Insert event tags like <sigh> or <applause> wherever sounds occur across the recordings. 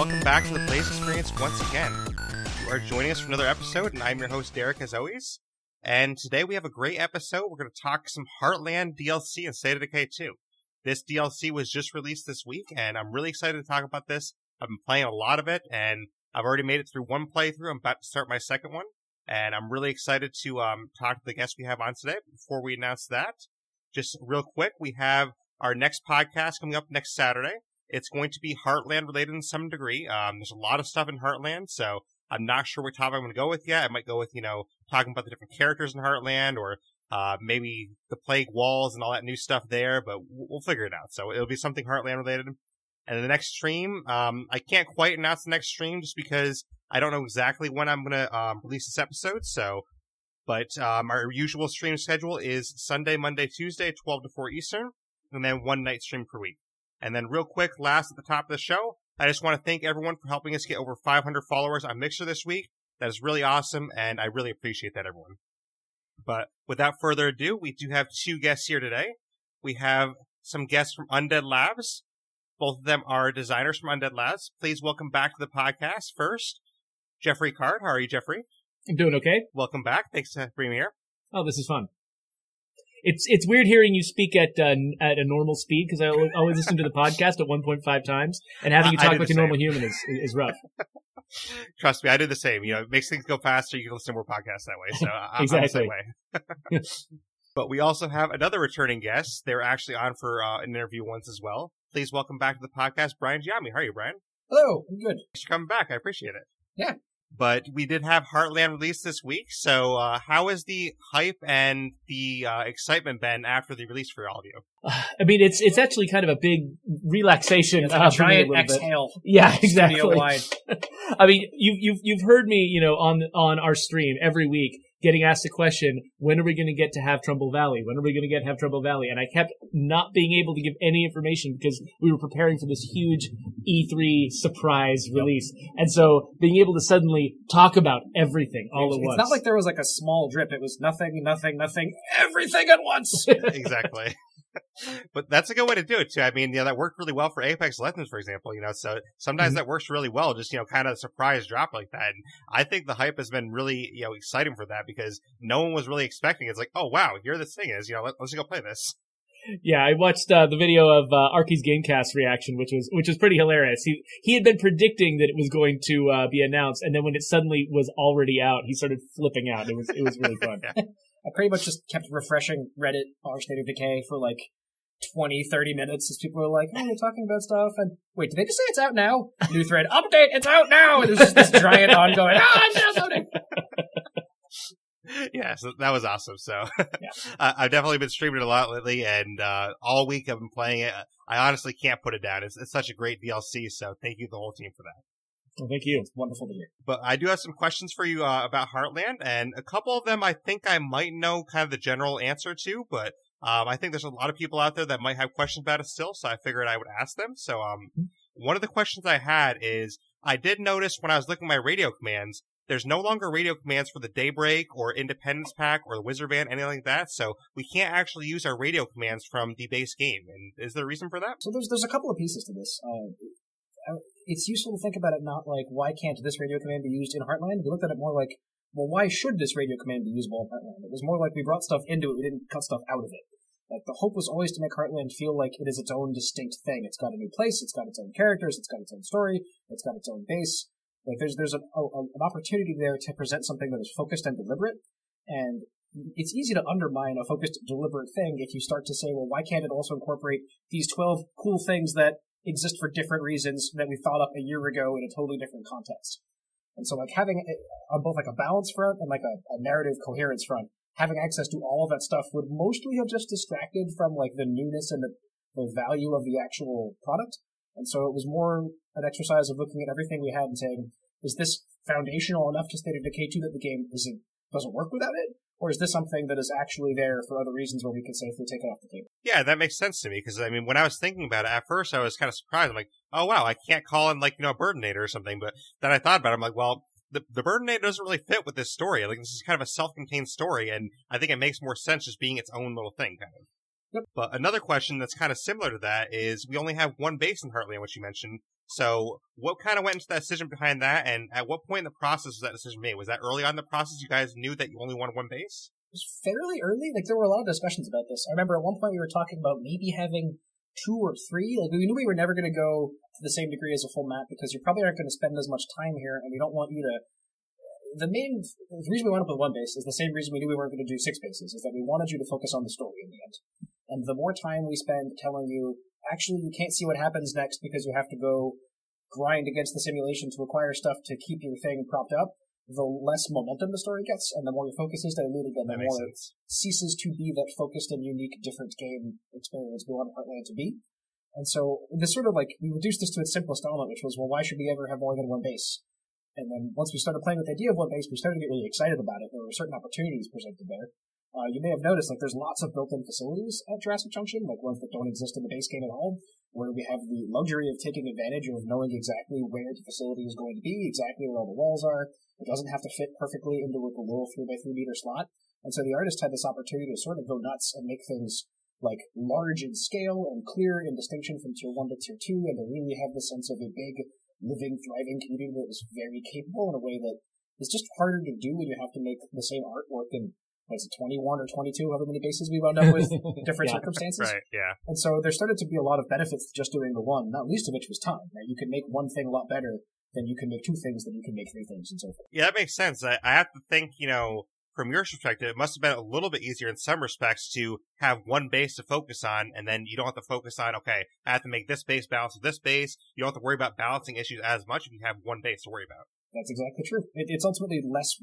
welcome back to the Blaise Experience once again. You are joining us for another episode, and I'm your host, Derreck, as always. And today we have a great episode. We're going to talk some Heartland DLC and State of Decay 2. This DLC was just released this week, and I'm really excited to talk about this. I've been playing a lot of it, and I've already made it through one playthrough. I'm about to start my second one, and I'm really excited to um, talk to the guests we have on today. Before we announce that, just real quick, we have our next podcast coming up next Saturday. It's going to be Heartland related in some degree. Um, there's a lot of stuff in Heartland, so I'm not sure what topic I'm going to go with yet. I might go with, you know, talking about the different characters in Heartland or uh, maybe the Plague Walls and all that new stuff there, but we'll figure it out. So it'll be something Heartland related. And the next stream, um, I can't quite announce the next stream just because I don't know exactly when I'm going to um, release this episode. So, but um, our usual stream schedule is Sunday, Monday, Tuesday, 12 to 4 Eastern, and then one night stream per week. And then real quick, last at the top of the show, I just want to thank everyone for helping us get over 500 followers on Mixer this week. That is really awesome, and I really appreciate that, everyone. But without further ado, we do have two guests here today. We have some guests from Undead Labs. Both of them are designers from Undead Labs. Please welcome back to the podcast. First, Geoffrey Card. How are you, Geoffrey? I'm doing okay. Welcome back. Thanks for being here. Oh, this is fun. It's it's weird hearing you speak at uh, at a normal speed because I always listen to the podcast at 1.5 times, and having you talk like a normal human is is rough. <laughs> Trust me, I do the same. You know, it makes things go faster. You can listen to more podcasts that way. So I'm, exactly. I'm the same way. <laughs> but we also have another returning guest. They were actually on for uh, an interview once as well. Please welcome back to the podcast, Brian Giaime. How are you, Brian? Hello, I'm good. Thanks for coming back. I appreciate it. Yeah. But we did have Heartland released this week. So, uh, how has the hype and the uh, excitement been after the release for all of you? I mean, it's it's actually kind of a big relaxation. It's like uh, a giant a exhale. Bit. Yeah, exactly. <laughs> I mean, you, you've you've heard me, you know, on on our stream every week getting asked the question, when are we going to get to have Trumbull Valley? When are we going to get to have Trumbull Valley? And I kept not being able to give any information because we were preparing for this huge E3 surprise release. And so being able to suddenly talk about everything all it's, at once. It's not like there was like a small drip. It was nothing, nothing, nothing, everything at once. <laughs> exactly. <laughs> but that's a good way to do it too. I mean, you know, that worked really well for Apex Legends, for example. You know, so sometimes mm-hmm. that works really well. Just you know, kind of a surprise drop like that. And I think the hype has been really you know exciting for that because no one was really expecting. It. It's like, oh wow, here this thing is. You know, let, us go play this. Yeah, I watched uh, the video of uh, Arky's Gamecast reaction, which was which was pretty hilarious. He he had been predicting that it was going to uh, be announced, and then when it suddenly was already out, he started flipping out. It was it was really fun. <laughs> I pretty much just kept refreshing Reddit or State of Decay for like 20, 30 minutes as people were like, oh, we're talking about stuff. And wait, did they just say it's out now? New thread, update, it's out now. And there's just this giant ongoing, ah, I'm downloading. <laughs> yeah, so that was awesome. So yeah. <laughs> I've definitely been streaming it a lot lately, and uh, all week I've been playing it. I honestly can't put it down. It's, it's such a great DLC. So thank you, the whole team, for that. Well, thank you. It's wonderful to hear. But I do have some questions for you uh, about Heartland, and a couple of them I think I might know kind of the general answer to, but um, I think there's a lot of people out there that might have questions about it still, so I figured I would ask them. So um, mm-hmm. one of the questions I had is I did notice when I was looking at my radio commands, there's no longer radio commands for the Daybreak or Independence Pack or the Wizard Band, anything like that. So we can't actually use our radio commands from the base game. And is there a reason for that? So there's there's a couple of pieces to this. Uh, it's useful to think about it not like why can't this radio command be used in Heartland? We looked at it more like, well, why should this radio command be usable in Heartland? It was more like we brought stuff into it, we didn't cut stuff out of it. Like the hope was always to make Heartland feel like it is its own distinct thing. It's got a new place, it's got its own characters, it's got its own story, it's got its own base. Like there's there's a, a, an opportunity there to present something that is focused and deliberate, and it's easy to undermine a focused, deliberate thing if you start to say, well, why can't it also incorporate these 12 cool things that exist for different reasons that we thought up a year ago in a totally different context. And so like having on both like a balance front and like a, a narrative coherence front, having access to all of that stuff would mostly have just distracted from like the newness and the, the value of the actual product. And so it was more an exercise of looking at everything we had and saying, is this foundational enough to State of Decay 2 that the game isn't, doesn't work without it? Or is this something that is actually there for other reasons where we can safely take it off the table? Yeah, that makes sense to me because I mean, when I was thinking about it at first, I was kind of surprised. I'm like, oh wow, I can't call in like you know a Burdinator or something. But then I thought about it, I'm like, well, the the Burdinator doesn't really fit with this story. Like this is kind of a self-contained story, and I think it makes more sense just being its own little thing, kind of. Yep. But another question that's kind of similar to that is we only have one base in Heartland, which you mentioned. So, what kind of went into that decision behind that, and at what point in the process was that decision made? Was that early on in the process? You guys knew that you only wanted one base? It was fairly early. Like there were a lot of discussions about this. I remember at one point we were talking about maybe having two or three. Like we knew we were never going to go to the same degree as a full map because you probably aren't going to spend as much time here, and we don't want you to. The main the reason we wound up with one base is the same reason we knew we weren't going to do six bases. Is that we wanted you to focus on the story in the end. And the more time we spend telling you, actually, you can't see what happens next because you have to go grind against the simulation to acquire stuff to keep your thing propped up, the less momentum the story gets, and the more your focus is diluted, and the more sense. it ceases to be that focused and unique, different game experience we want Heartland to be. And so this sort of like we reduced this to its simplest element, which was, well, why should we ever have more than one base? And then once we started playing with the idea of one base, we started to get really excited about it. There were certain opportunities presented there. Uh, you may have noticed, like, there's lots of built-in facilities at Jurassic Junction, like ones that don't exist in the base game at all, where we have the luxury of taking advantage of knowing exactly where the facility is going to be, exactly where all the walls are. It doesn't have to fit perfectly into like a little three by three meter slot. And so the artist had this opportunity to sort of go nuts and make things like large in scale and clear in distinction from tier one to tier two, and to really have the sense of a big, living, thriving community that was very capable in a way that is just harder to do when you have to make the same artwork in what is it, 21 or 22, however many bases we wound up with, <laughs> different Yeah. circumstances. Right, yeah. And so there started to be a lot of benefits to just doing the one, not least of which was time. Right? You can make one thing a lot better than you can make two things, than you can make three things, and so forth. Yeah, that makes sense. I, I have to think, you know, from your perspective, it must have been a little bit easier in some respects to have one base to focus on, and then you don't have to focus on, okay, I have to make this base balance with this base. You don't have to worry about balancing issues as much if you have one base to worry about. That's exactly true. It, it's ultimately less.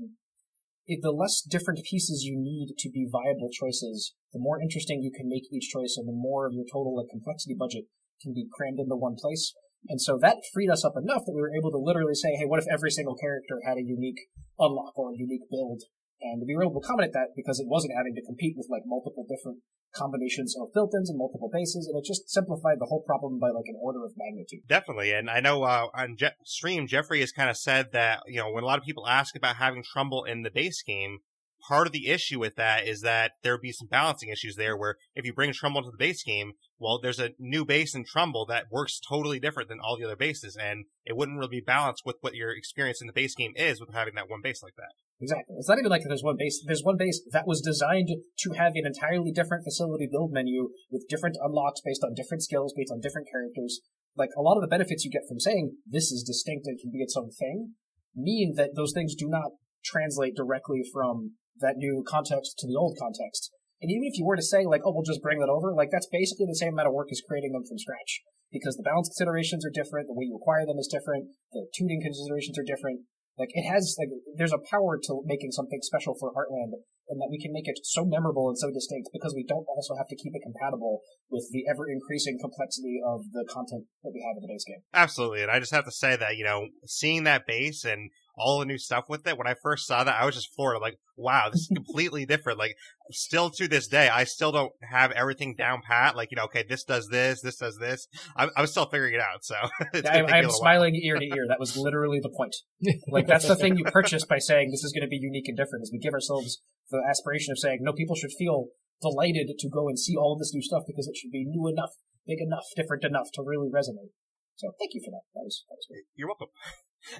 If the less different pieces you need to be viable choices, the more interesting you can make each choice, and the more of your total like, complexity budget can be crammed into one place. And so that freed us up enough that we were able to literally say, hey, what if every single character had a unique unlock or a unique build? And we were able to accommodate that because it wasn't having to compete with like multiple different combinations of built-ins and multiple bases, and it just simplified the whole problem by like an order of magnitude. Definitely, and I know uh, on Je- stream, Geoffrey has kind of said that you know when a lot of people ask about having Trumbull in the base game, part of the issue with that is that there would be some balancing issues there. Where if you bring Trumbull to the base game, well, there's a new base in Trumbull that works totally different than all the other bases, and it wouldn't really be balanced with what your experience in the base game is with having that one base like that. Exactly. It's not even like there's one base. There's one base that was designed to have an entirely different facility build menu with different unlocks based on different skills, based on different characters. Like a lot of the benefits you get from saying this is distinct and can be its own thing mean that those things do not translate directly from that new context to the old context. And even if you were to say like, oh, we'll just bring that over, like that's basically the same amount of work as creating them from scratch because the balance considerations are different, the way you acquire them is different, the tuning considerations are different. Like it has like there's a power to making something special for Heartland, and that we can make it so memorable and so distinct because we don't also have to keep it compatible with the ever increasing complexity of the content that we have in the base game. Absolutely, and I just have to say that you know seeing that base and all the new stuff with it. When I first saw that, I was just floored. I'm like, wow, this is <laughs> completely different. Like, still to this day, I still don't have everything down pat. Like, you know, okay, this does this, this does this. I'm, I'm still figuring it out. So <laughs> I, gonna take me a I'm while. smiling ear to ear. That was literally the point. <laughs> Like that's the thing you purchase by saying this is going to be unique and different. Is we give ourselves the aspiration of saying no, people should feel delighted to go and see all of this new stuff because it should be new enough, big enough, different enough to really resonate. So thank you for that. That was that was great. You're welcome.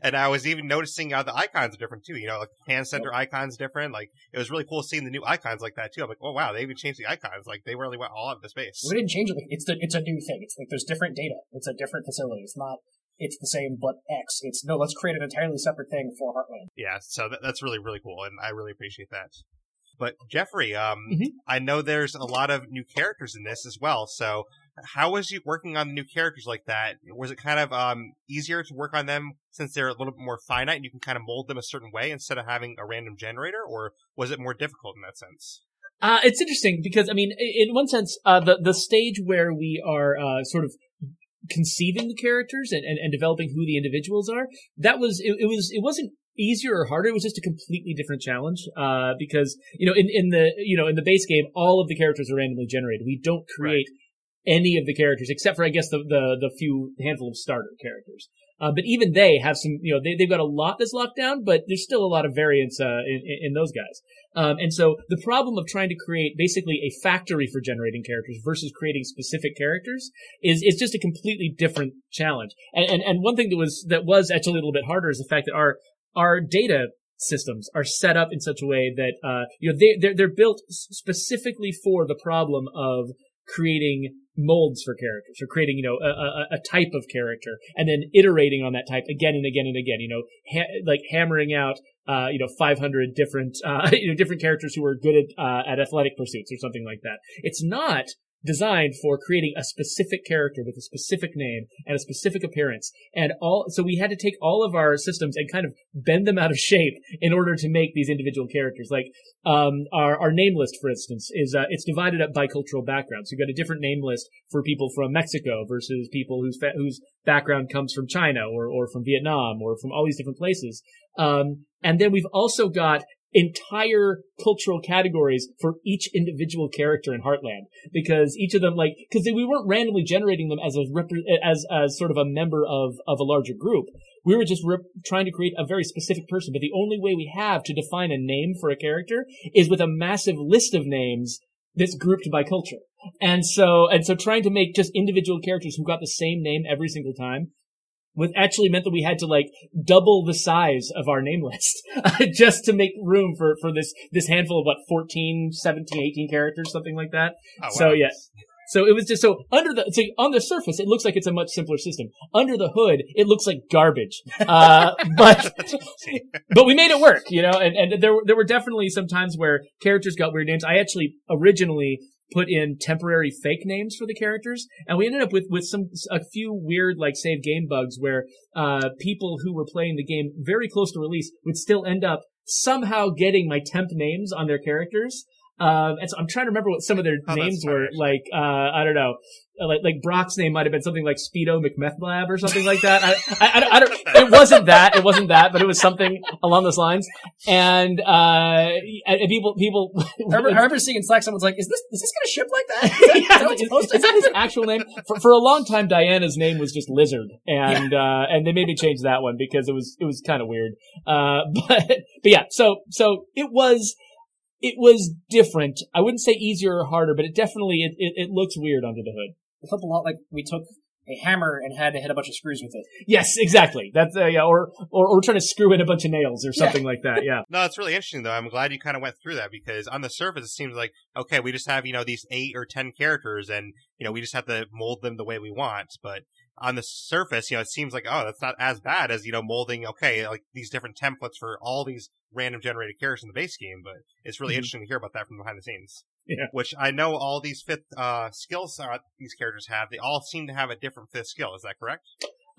And I was even noticing how the icons are different too. You know, like the hand center icon's different. Like it was really cool seeing the new icons like that too. I'm like, oh wow, they even changed the icons. Like they really went all out of the space. We didn't change it. It's the it's a new thing. It's like there's different data. It's a different facility. It's not. It's the same but X. It's no. Let's create an entirely separate thing for Heartland. Yeah, so that, that's really really cool, and I really appreciate that. But Geoffrey, um, Mhm. I know there's a lot of new characters in this as well. So how was you working on the new characters like that? Was it kind of um easier to work on them since they're a little bit more finite and you can kind of mold them a certain way instead of having a random generator, or was it more difficult in that sense? Uh, it's interesting because I mean, in one sense, uh, the the stage where we are uh, sort of conceiving the characters and, and, and developing who the individuals are, that was it, it was it wasn't easier or harder. It was just a completely different challenge. Uh, because you know, in in the you know in the base game, all of the characters are randomly generated. We don't create any of the characters except for I guess the the the few handful of starter characters. Uh, but even they have some, you know, they, they've got a lot that's locked down, but there's still a lot of variance, uh, in, in those guys. Um, and so the problem of trying to create basically a factory for generating characters versus creating specific characters is, is just a completely different challenge. And, and, and one thing that was, that was actually a little bit harder is the fact that our, our data systems are set up in such a way that, uh, you know, they, they're, they're built specifically for the problem of creating molds for characters or creating, you know, a, a, a, type of character and then iterating on that type again and again and again, you know, ha- like hammering out, uh, you know, 500 different, uh, <laughs> you know, different characters who are good at, uh, at athletic pursuits or something like that. It's not designed for creating a specific character with a specific name and a specific appearance. And all, so we had to take all of our systems and kind of bend them out of <laughs> shape in order to make these individual characters. Like, um, our, our name list, for instance, is, uh, it's divided up by cultural backgrounds. You've got a different name list for people from Mexico versus people whose, fa- whose background comes from China or, or from Vietnam or from all these different places. Um, and then we've also got entire cultural categories for each individual character in Heartland because each of them like because we weren't randomly generating them as a as as sort of a member of of a larger group. We were just rep- trying to create a very specific person, but the only way we have to define a name for a character is with a massive list of names that's grouped by culture. And so, and so trying to make just individual characters who got the same name every single time what actually meant that we had to like double the size of our name list <laughs> just to make room for, for this, this handful of what, 14, 17, 18 characters, something like that. Oh, wow. So yeah. So it was just so under the so on the surface it looks like it's a much simpler system. Under the hood it looks like garbage. <laughs> Uh, but but we made it work, you know. And and there there were definitely some times where characters got weird names. I actually originally put in temporary fake names for the characters, and we ended up with with some a few weird like save game bugs where uh, people who were playing the game very close to release would still end up somehow getting my temp names on their characters. Um, and so I'm trying to remember what some of their oh, names were. Like, uh, I don't know. Like, like Brock's name might have been something like Speedo McMethlab or something like that. I, I, I, I, don't, it wasn't that. It wasn't that, but it was something along those lines. And, uh, and people, people. I remember, seeing in Slack someone's like, is this, is this gonna ship like that? <laughs> Is that, yeah, is, is, is that his actual name? For, for a long time, Diana's name was just Lizard. And, yeah. uh, and they made me change that one because it was, it was kind of weird. Uh, <laughs> but, but yeah, so, so it was, it was different. I wouldn't say easier or harder, but it definitely it, it, it looks weird under the hood. It felt a lot like we took a hammer and had to hit a bunch of screws with it. Yes, exactly. That's uh, yeah, or, or or trying to screw in a bunch of nails or something yeah. like that. Yeah. <laughs> no, it's really interesting though. I'm glad you kind of went through that because on the surface it seems like okay, we just have you know these eight or ten characters and you know we just have to mold them the way we want, but on the surface, you know, it seems like, oh, that's not as bad as, you know, molding, okay, like these different templates for all these random generated characters in the base game, but it's really mm-hmm. interesting to hear about that from behind the scenes. Yeah. Which I know all these fifth, uh, skills uh, these characters have, they all seem to have a different fifth skill. Is that correct?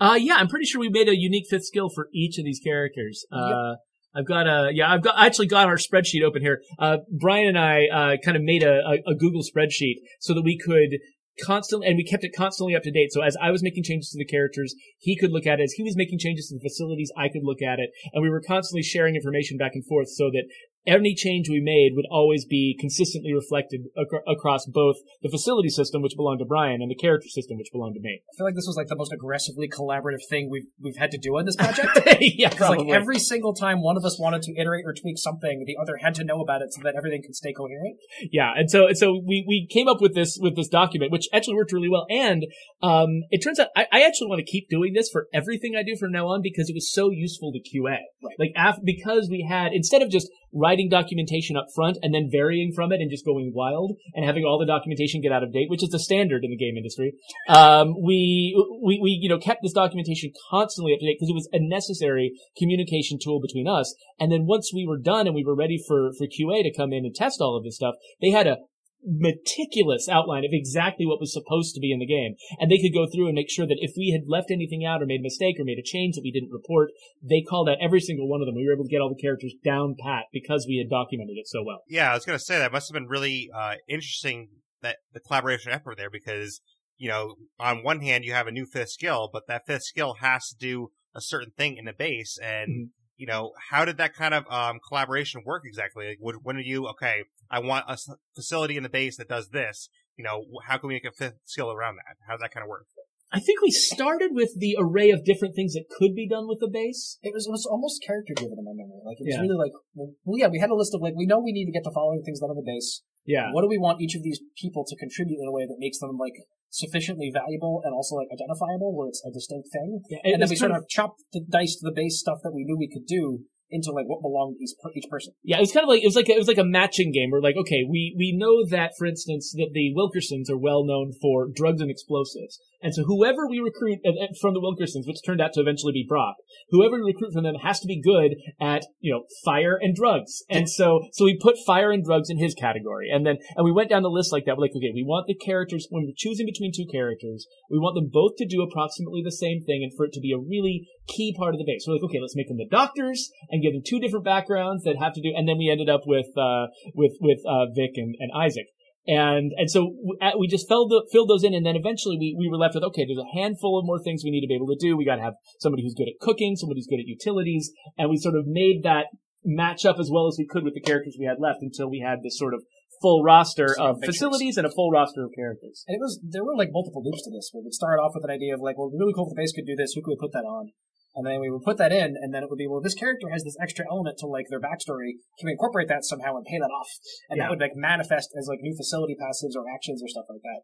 Uh, yeah, I'm pretty sure we made a unique fifth skill for each of these characters. Uh, yep. I've got a yeah. I've got I actually got our spreadsheet open here. Uh, Brian and I uh, kind of made a, a, a, Google spreadsheet so that we could constantly, and we kept it constantly up to date. So as I was making changes to the characters, he could look at it. As he was making changes to the facilities, I could look at it. And we were constantly sharing information back and forth so that any change we made would always be consistently reflected ac- across both the facility system, which belonged to Brian, and the character system, which belonged to me. I feel like this was like the most aggressively collaborative thing we've we've had to do on this project. <laughs> yeah, probably. like every single time one of us wanted to iterate or tweak something, the other had to know about it so that everything could stay coherent. Yeah, and so and so we we came up with this with this document, which actually worked really well. And um, it turns out I, I actually want to keep doing this for everything I do from now on because it was so useful to QA. Right. Like af- because we had instead of just writing documentation up front and then varying from it and just going wild and having all the documentation get out of date, which is the standard in the game industry. Um, we, we, we, you know, kept this documentation constantly up to date because it was a necessary communication tool between us. And then once we were done and we were ready for, for QA to come in and test all of this stuff, they had a meticulous outline of exactly what was supposed to be in the game. And they could go through and make sure that if we had left anything out or made a mistake or made a change that we didn't report, they called out every single one of them. We were able to get all the characters down pat because we had documented it so well. Yeah, I was going to say that must have been really uh, interesting that the collaboration effort there because, you know, on one hand you have a new fifth skill, but that fifth skill has to do a certain thing in the base and mm-hmm you know, how did that kind of um, collaboration work exactly? Like, would, when are you okay? I want a facility in the base that does this. You know, how can we make a fifth skill around that? How does that kind of work? I think we started with the array of different things that could be done with the base. It was it was almost character driven in my memory. Like it was Yeah. really like, well, well, yeah, we had a list of like we know we need to get the following things done on the base. Yeah. What do we want each of these people to contribute in a way that makes them like sufficiently valuable and also like identifiable, where it's a distinct thing? yeah. And, then we sort of chopped the dice to the base stuff that we knew we could do into like what belonged to each, each person. Yeah, it was kind of like it was like it was like a matching game. We're like, okay, we we know that, for instance, that the Wilkersons are well known for drugs and explosives, and so whoever we recruit uh, uh, from the Wilkersons, which turned out to eventually be Brock, whoever we recruit from them has to be good at you know fire and drugs, and so so we put fire and drugs in his category, and then and we went down the list like that. We're like, okay, we want the characters when we're choosing between two characters, we want them both to do approximately the same thing, and for it to be a really key part of the base. We're like, okay, let's make them the doctors and give them two different backgrounds that have to do, and then we ended up with, uh, with, with, uh, Vic and, and Isaac. And, and so we just filled, the, filled those in and then eventually we, we were left with, okay, there's a handful of more things we need to be able to do. We gotta have somebody who's good at cooking, somebody who's good at utilities, and we sort of made that match up as well as we could with the characters we had left until we had this sort of full roster of facilities and a full roster of characters. And it was there were like multiple loops to this. Where we'd start off with an idea of like, well, it'd be really cool if the base could do this. Who could we put that on? And then we would put that in, and then it would be, well, this character has this extra element to like their backstory. Can we incorporate that somehow and pay that off? And Yeah. that would like manifest as like new facility passives or actions or stuff like that.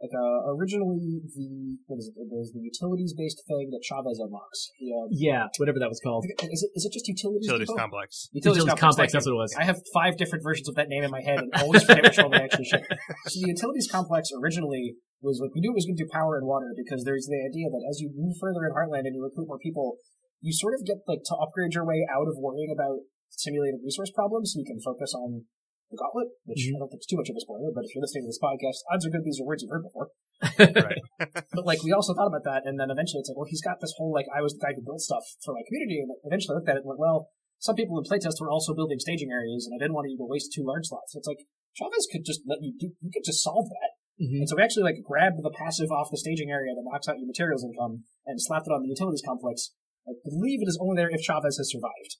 Like uh, originally the what is it? There's the utilities based thing that Chavez unlocks. The, uh, Yeah, whatever that was called. is it is it just utilities? Utilities Depot? complex. Utilities complex, thank that's you. what it was. I have five different versions of that name in my head and always forget which one I actually ship. <laughs> So the utilities complex originally was like we knew it was going to do power and water because there's the idea that as you move further in Heartland and you recruit more people, you sort of get like to upgrade your way out of worrying about simulated resource problems, so you can focus on the gauntlet, which Mhm. I don't think is too much of a spoiler, but if you're listening to this podcast, odds are good these are words you've heard before. <laughs> Right. <laughs> But like we also thought about that, and then eventually it's like, well, he's got this whole like I was the guy who built stuff for my community, and eventually I looked at it and went, well, some people in playtest were also building staging areas, and I didn't want you to waste two large slots. So it's like Chavez could just let you do, you could just solve that. Mhm. And so we actually like grabbed the passive off the staging area that knocks out your materials income and slapped it on the utilities complex. I believe it is only there if Chavez has survived.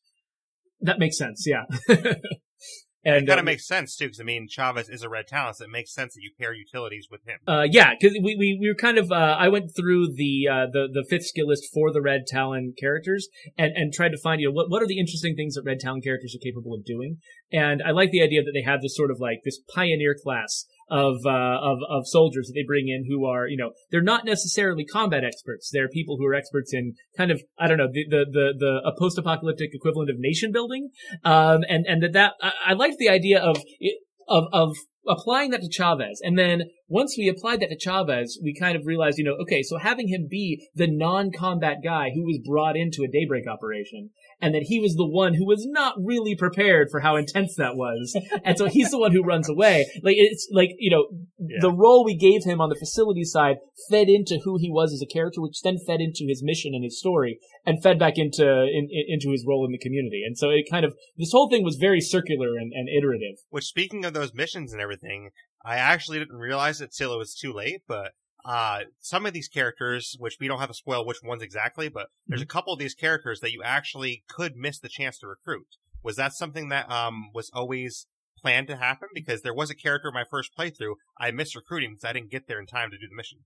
That makes sense, yeah. <laughs> and Kind uh, of makes sense too, because I mean, Chavez is a Red Talon, so it makes sense that you pair utilities with him. Uh, yeah, because we, we, we were kind of, uh, I went through the, uh, the, the fifth skill list for the Red Talon characters and, and tried to find, you know, what, what are the interesting things that Red Talon characters are capable of doing? And I like the idea that they have this sort of like, this pioneer class of, uh, of, of soldiers that they bring in who are, you know, they're not necessarily combat experts. They're people who are experts in kind of, I don't know, the, the, the, the a post-apocalyptic equivalent of nation building. Um, and, and that, that, I, I liked the idea of, of, of applying that to Chavez. And then once we applied that to Chavez, we kind of realized, you know, okay, so having him be the non-combat guy who was brought into a daybreak operation and that he was the one who was not really prepared for how intense that was. <laughs> and so he's the one who runs away. Like it's like, you know, Yeah. the role we gave him on the facility side fed into who he was as a character, which then fed into his mission and his story and fed back into, in, in- into his role in the community. And so it kind of, this whole thing was very circular and, and iterative. Which, speaking of those missions and everything, I actually didn't realize it till it was too late, but uh, some of these characters, which we don't have to spoil which ones exactly, but there's a couple of these characters that you actually could miss the chance to recruit. Was that something that um was always planned to happen? Because there was a character in my first playthrough I missed recruiting because I didn't get there in time to do the mission.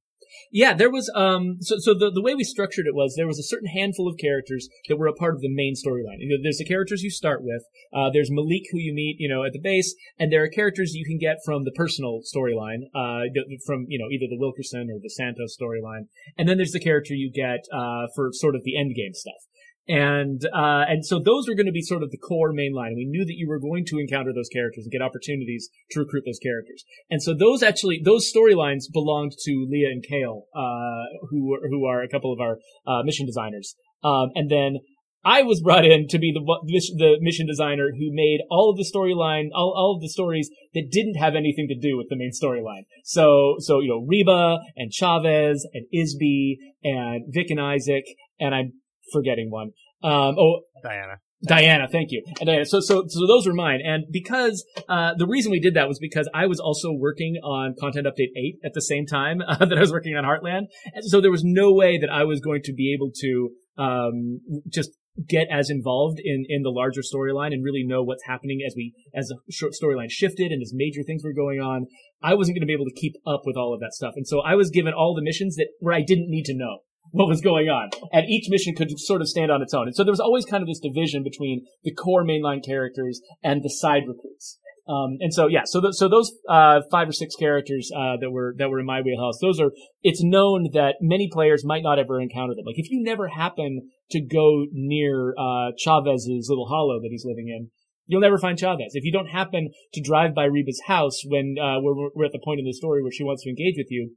Yeah, there was um so so the the way we structured it was there was a certain handful of characters that were a part of the main storyline. You know, there's the characters you start with. Uh there's Malik who you meet, you know, at the base, and there are characters you can get from the personal storyline, uh from, you know, either the Wilkerson or the Santos storyline. And then there's the character you get uh for sort of the end game stuff. And uh, and so those were going to be sort of the core main line. We knew that you were going to encounter those characters and get opportunities to recruit those characters. And so those actually those storylines belonged to Leah and Kale, uh, who who are a couple of our uh, mission designers. Um, and then I was brought in to be the the mission designer who made all of the storyline, all, all of the stories that didn't have anything to do with the main storyline. So so you know Reba and Chavez and Isby and Vic and Isaac and I'm forgetting one. Um, oh, Diana. Diana, thank you. And Diana, so so so those were mine, and because uh, the reason we did that was because I was also working on Content Update Eight at the same time uh, <laughs> that I was working on Heartland, and so there was no way that I was going to be able to um, just get as involved in in the larger storyline and really know what's happening as we as the short storyline shifted and as major things were going on. I wasn't going to be able to keep up with all of that stuff, and so I was given all the missions that where I didn't need to know what was going on. And each mission could sort of stand on its own. And so there was always kind of this division between the core mainline characters and the side recruits. Um, and so yeah, so th- so those uh, five or six characters uh, that were that were in my wheelhouse, those are. It's known that many players might not ever encounter them. Like if you never happen to go near uh, Chavez's little hollow that he's living in, you'll never find Chavez. If you don't happen to drive by Reba's house when uh, we're, we're at the point in the story where she wants to engage with you,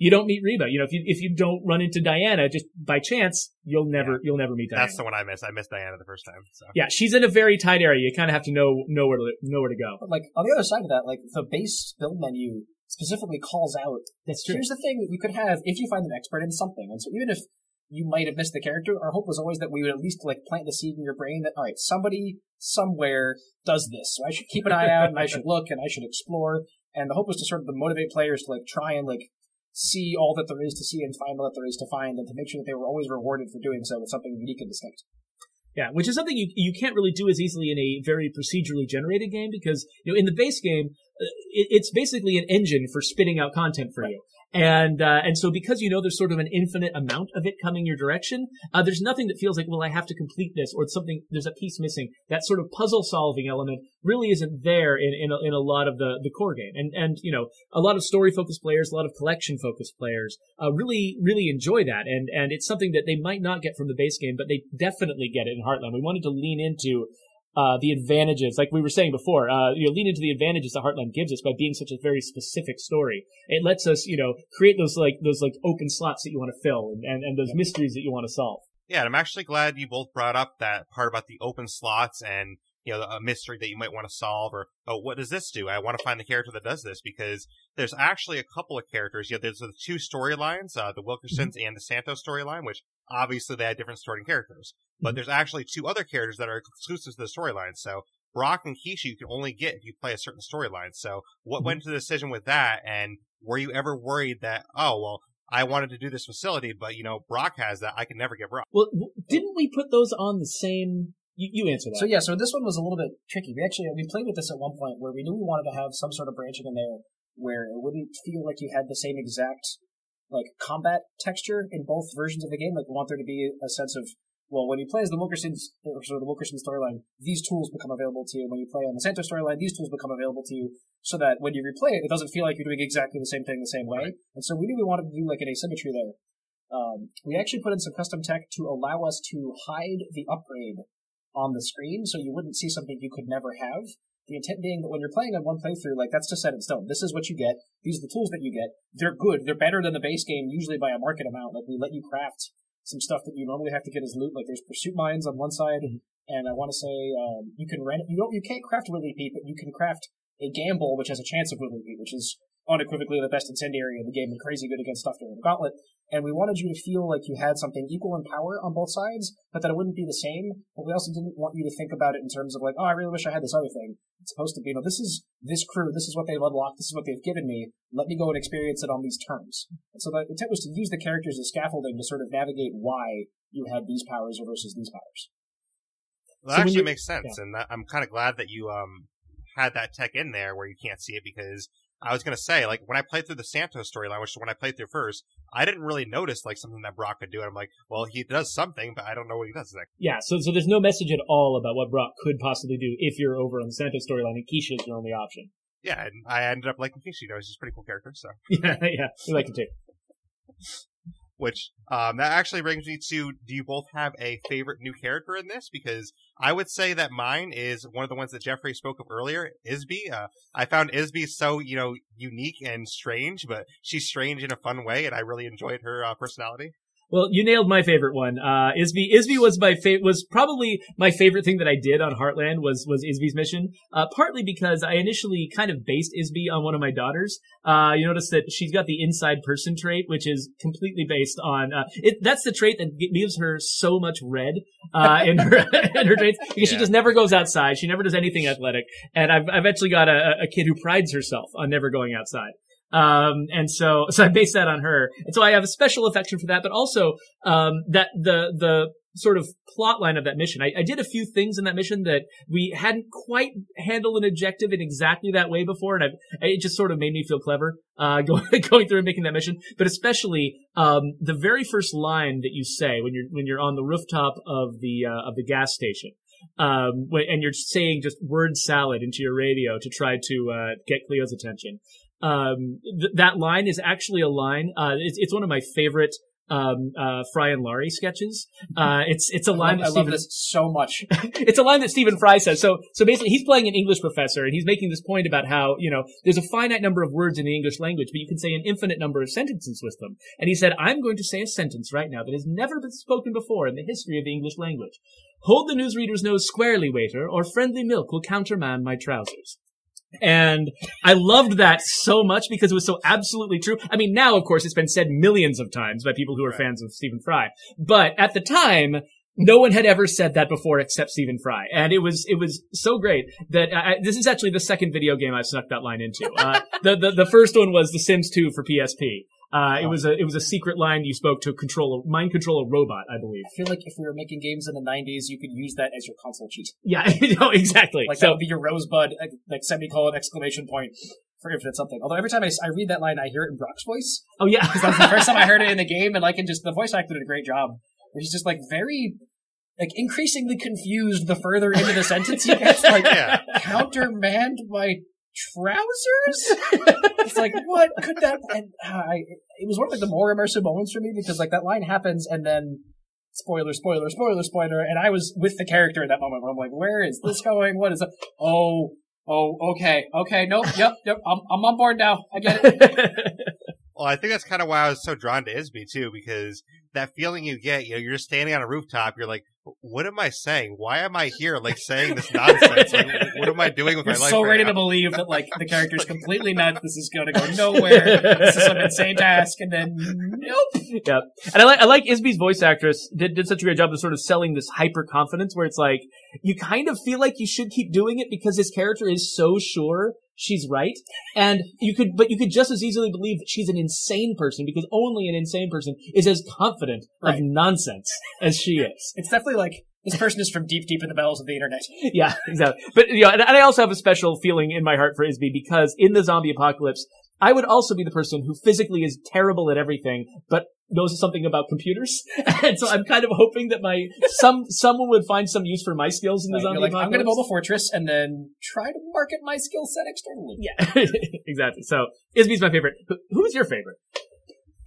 you don't meet Reba. You know, if you if you don't run into Diana just by chance, you'll never you'll never meet Diana. That's the one I missed. I missed Diana the first time. So Yeah, she's in a very tight area. You kind of have to know know where to know where to go. But like on the other side of that, like the base build menu specifically calls out. That's true. Here's the thing that you could have if you find an expert in something, and so even if you might have missed the character, our hope was always that we would at least like plant the seed in your brain that all right, somebody somewhere does this, so I should keep an eye out and I should <laughs> look and I should explore. And the hope was to sort of motivate players to like try and like see all that there is to see and find all that there is to find, and to make sure that they were always rewarded for doing so with something unique and distinct. Yeah, which is something you you can't really do as easily in a very procedurally generated game because you know in the base game uh, it, it's basically an engine for spitting out content for Right. you. And uh, and so because you know there's sort of an infinite amount of it coming your direction, uh, there's nothing that feels like well I have to complete this or it's something there's a piece missing. That sort of puzzle solving element really isn't there in in a, in a lot of the the core game. And and you know a lot of story focused players, a lot of collection focused players, uh, really really enjoy that. And and it's something that they might not get from the base game, but they definitely get it in Heartland. We wanted to lean into uh, the advantages, like we were saying before, uh, you know, lean into the advantages that Heartland gives us by being such a very specific story. It lets us, you know, create those like those like open slots that you want to fill and, and, and those mysteries that you want to solve. yeah, and I'm actually glad you both brought up that part about the open slots and you know a mystery that you might want to solve or oh what does this do? I want to find the character that does this because there's actually a couple of characters. Yeah, there's the two storylines, uh, the Wilkersons and the Santos storyline, which obviously they had different starting characters. But Mhm. there's actually two other characters that are exclusive to the storyline. So Brock and Keisha you can only get if you play a certain storyline. So what Mhm. went into the decision with that? And were you ever worried that oh well I wanted to do this facility, but you know Brock has that I can never get Brock. Well, didn't we put those on the same? You, you answer that. So yeah, so this one was a little bit tricky. We actually we played with this at one point where we knew we wanted to have some sort of branching in there where it wouldn't feel like you had the same exact like combat texture in both versions of the game. Like we want there to be a sense of well, when you play as the Wilkersons or sort of the Wilkerson storyline, these tools become available to you. When you play on the Santos storyline, these tools become available to you, so that when you replay it, it doesn't feel like you're doing exactly the same thing the same way. And so we knew we wanted to do like an asymmetry there. Um, we actually put in some custom tech to allow us to hide the upgrade on the screen, so you wouldn't see something you could never have. The intent being that when you're playing on one playthrough, like that's just set in stone. This is what you get. These are the tools that you get. They're good. They're better than the base game, usually by a market amount. Like we let you craft some stuff that you normally have to get as loot. Like there's pursuit mines on one side, and I want to say um, you can rent. You don't. You can't craft Willy Pete, but you can craft a gamble which has a chance of Willy Pete, which is unequivocally the best incendiary in the game and crazy good against stuff during the gauntlet. And we wanted you to feel like you had something equal in power on both sides, but that it wouldn't be the same. But we also didn't want you to think about it in terms of like, oh, I really wish I had this other thing. It's supposed to be, you know, this is this crew, this is what they've unlocked, this is what they've given me. Let me go and experience it on these terms. And so the intent was to use the characters as scaffolding to sort of navigate why you had these powers versus these powers. Well, that when actually you- makes sense, and that, I'm kind of glad that you um had that tech in there where you can't see it because I was gonna say like when I played through the Santos storyline, which is when I played through first, I didn't really notice like something that Brock could do, and I'm like, well, he does something, but I don't know what he does. Like, yeah, so so there's no message at all about what Brock could possibly do if you're over on the Santos storyline and Keisha is your only option. yeah, and I ended up liking Keisha. You know, he's just a pretty cool character. So, <laughs> Yeah, yeah, we like it too. Which um that actually brings me to: Do you both have a favorite new character in this? Because I would say that mine is one of the ones that Geoffrey spoke of earlier, Isby. Uh, I found Isby so you know unique and strange, but she's strange in a fun way, and I really enjoyed her uh, personality. Well, you nailed my favorite one. Uh, Isby, Isby was my fa- was probably my favorite thing that I did on Heartland was, was Isby's mission. Uh, partly because I initially kind of based Isby on one of my daughters. Uh, you notice that she's got the inside person trait, which is completely based on, uh, it, that's the trait that gives her so much red, uh, in her, <laughs> in her traits because she just never goes outside. She never does anything athletic. And I've, I've actually got a, a kid who prides herself on never going outside. Um, and so, <laughs> so I base that on her. And so I have a special affection for that, but also, um, that the, the, sort of plot line of that mission. I, I, did a few things in that mission that we hadn't quite handled an objective in exactly that way before, and I, it just sort of made me feel clever uh, <laughs> going going through and making that mission. But especially um, the very first line that you say when you're when you're on the rooftop of the uh, of the gas station. Um, and you're saying just word salad into your radio to try to uh, get Cleo's attention. Um, th- that line is actually a line. Uh, it's, it's one of my favorite um, uh, Fry and Laurie sketches. Uh, it's it's a line I love, that Stephen, this so much. <laughs> it's a line that Stephen Fry says. So so basically, he's playing an English professor, and he's making this point about how you know there's a finite number of words in the English language, but you can say an infinite number of sentences with them. And he said, "I'm going to say a sentence right now that has never been spoken before in the history of the English language. Hold the newsreader's nose squarely, waiter, or friendly milk will countermand my trousers." And I loved that so much because it was so absolutely true. I mean, now, of course, it's been said millions of times by people who are right. fans of Stephen Fry. But at the time, no one had ever said that before except Stephen Fry. And it was, it was so great that I, this is actually the second video game I've snuck that line into. Uh, <laughs> the, the, the first one was The Sims 2 for PSP. Uh, it was a it was a secret line you spoke to control a mind control a robot, I believe. I feel like if we were making games in the '90s, you could use that as your console cheat. Yeah, <laughs> no, exactly. Like so, that would be your rosebud, like semicolon exclamation point for if it's something. Although every time I, I read that line, I hear it in Brock's voice. Oh yeah, because that's the first time I heard it in the <laughs> game, and like, and just the voice actor did a great job. He's just like very like increasingly confused the further into the sentence he <laughs> gets. Like yeah. countermand my trousers? it's like, <laughs> what could that? And uh, I, it was one of like the more immersive moments for me because like that line happens and then spoiler, spoiler, spoiler, spoiler, and I was with the character in that moment where I'm like, where is this going? What is it? Oh, oh, okay, okay, nope, yep, yep, I'm, I'm on board now. I get it. <laughs> well, I think that's kind of why I was so drawn to Isby too, because that feeling you get, you know, you're just standing on a rooftop, you're like, what am I saying? Why am I here, like saying this <laughs> nonsense? Like, what am I doing with You're my life? So right ready now? to believe that like the character's <laughs> completely nuts. This is going to go nowhere. This is some insane task, and then nope. Yep. And I like I like Isby's voice actress did did such a great job of sort of selling this hyper confidence where it's like you kind of feel like you should keep doing it because his character is so sure she's right. And you could, but you could just as easily believe that she's an insane person because only an insane person is as confident right. of nonsense as she is. It's definitely like, this person is from deep, deep in the bowels of the internet. <laughs> yeah, exactly. But, you know, and, and I also have a special feeling in my heart for Isby because in the zombie apocalypse, I would also be the person who physically is terrible at everything, but knows something about computers. <laughs> and so I'm kind of hoping that my some someone would find some use for my skills in the right, zombie like, I'm going to build a fortress and then try to market my skill set externally. Yeah, <laughs> exactly. So Isby's my favorite. Who's your favorite?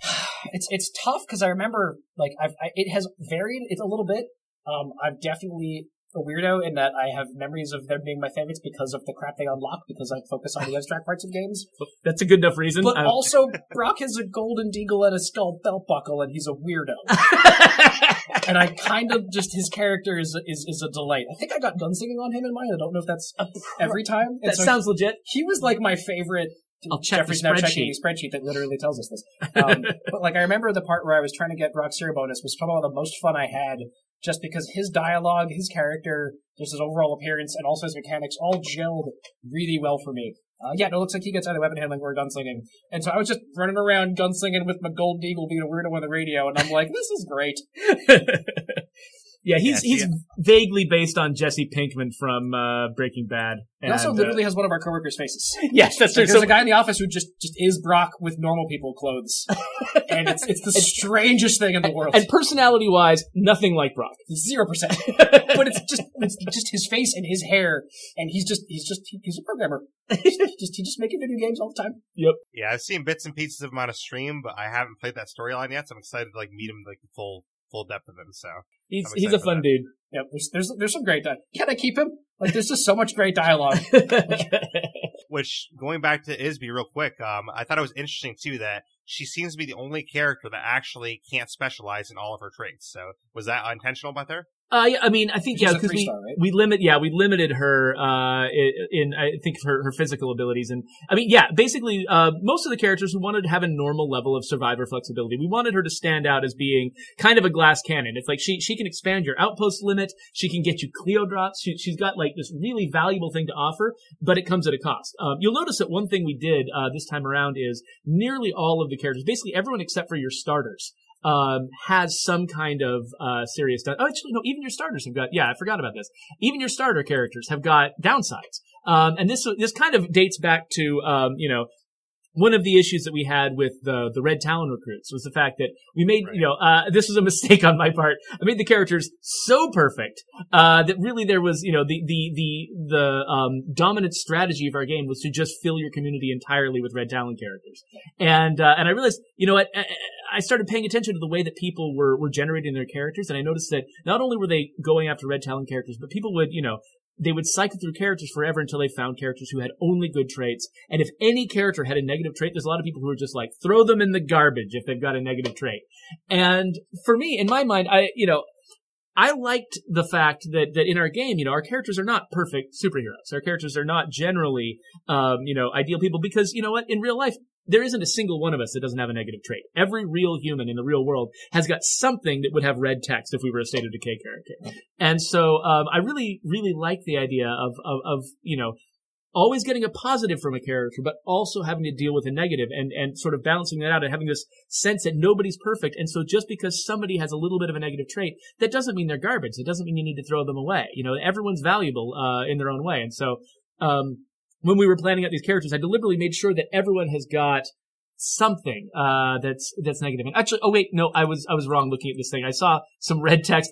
<sighs> It's it's tough because I remember like I've I, it has varied. It's a little bit. Um, I've definitely a weirdo in that I have memories of them being my favorites because of the crap they unlock because I focus on the abstract parts of games. <laughs> That's a good enough reason. But um, also, Brock has a golden deagle and a skull belt buckle, and he's a weirdo. <laughs> and I kind of just his character is is is a delight. I think I got gunslinging on him in mind. I don't know if that's every time. That so sounds legit. He was like my favorite I'll check Geoffrey's the spreadsheet. the spreadsheet that literally tells us this. Um, <laughs> but like I remember the part where I was trying to get Brock's hero bonus was probably the most fun I had just because his dialogue, his character, just his overall appearance, and also his mechanics all gelled really well for me. Uh, yeah, it looks like he gets either weapon handling or gunslinging. And so I was just running around gunslinging with my gold deagle being a weirdo on the radio, and I'm like, <laughs> this is great. <laughs> Yeah, he's he's vaguely based on Jesse Pinkman from uh, Breaking Bad. And, he also literally uh, has one of our coworkers' faces. <laughs> Yes, that's true. Like, there's so, a guy in the office who just just is Brock with normal people clothes, <laughs> and it's it's the strangest thing in the world. And personality wise, nothing like Brock. Zero percent. <laughs> but it's just it's just his face and his hair, and he's just he's just he's a programmer. He's just he's just making video games all the time. Yep. Yeah, I've seen bits and pieces of him on a stream, but I haven't played that storyline yet. So I'm excited to like meet him like full full depth of him. So he's he's a fun that. dude. Yep, there's there's there's some great. Di- Can I keep him? Like there's just so much great dialogue. <laughs> Which going back to Isby real quick, um, I thought it was interesting too that she seems to be the only character that actually can't specialize in all of her traits. So was that intentional by her? Uh, yeah, I mean, I think She's yeah, because we right? we limit yeah we limited her uh in, in, I think her her physical abilities and I mean yeah basically uh most of the characters we wanted to have a normal level of survivor flexibility. We wanted her to stand out as being kind of a glass cannon. It's like she she can expand your outpost limit. She can get you Cleo drops. She, she's got like this really valuable thing to offer, but it comes at a cost. Um, you'll notice that one thing we did uh, this time around is nearly all of the characters, basically everyone except for your starters, um, has some kind of uh, serious. oh, actually, no. Even your starters have got. Yeah, I forgot about this. Even your starter characters have got downsides. Um, and this this kind of dates back to um, you know one of the issues that we had with the the Red Talon recruits was the fact that we made right. you know uh, this was a <laughs> mistake on my part. I made the characters so perfect uh, that really there was you know the the the the um, dominant strategy of our game was to just fill your community entirely with Red Talon characters, and uh, and I realized you know what. I started paying attention to the way that people were, were generating their characters, and I noticed that not only were they going after Red Talon characters, but people would, you know, they would cycle through characters forever until they found characters who had only good traits. And if any character had a negative trait, there's a lot of people who are just like, throw them in the garbage if they've got a negative trait. And for me, in my mind, I, you know, I liked the fact that, that in our game, you know, our characters are not perfect superheroes. Our characters are not generally, um, you know, ideal people because, you know what, in real life, there isn't a single one of us that doesn't have a negative trait. Every real human in the real world has got something that would have red text if we were a state of decay character. And so, um, I really, really like the idea of, of, of, you know, always getting a positive from a character, but also having to deal with a negative and, and sort of balancing that out and having this sense that nobody's perfect. And so just because somebody has a little bit of a negative trait, that doesn't mean they're garbage. It doesn't mean you need to throw them away. You know, everyone's valuable, uh, in their own way. And so, um, when we were planning out these characters, I deliberately made sure that everyone has got something uh, that's that's negative. And actually, oh wait, no, I was I was wrong looking at this thing. I saw some red text.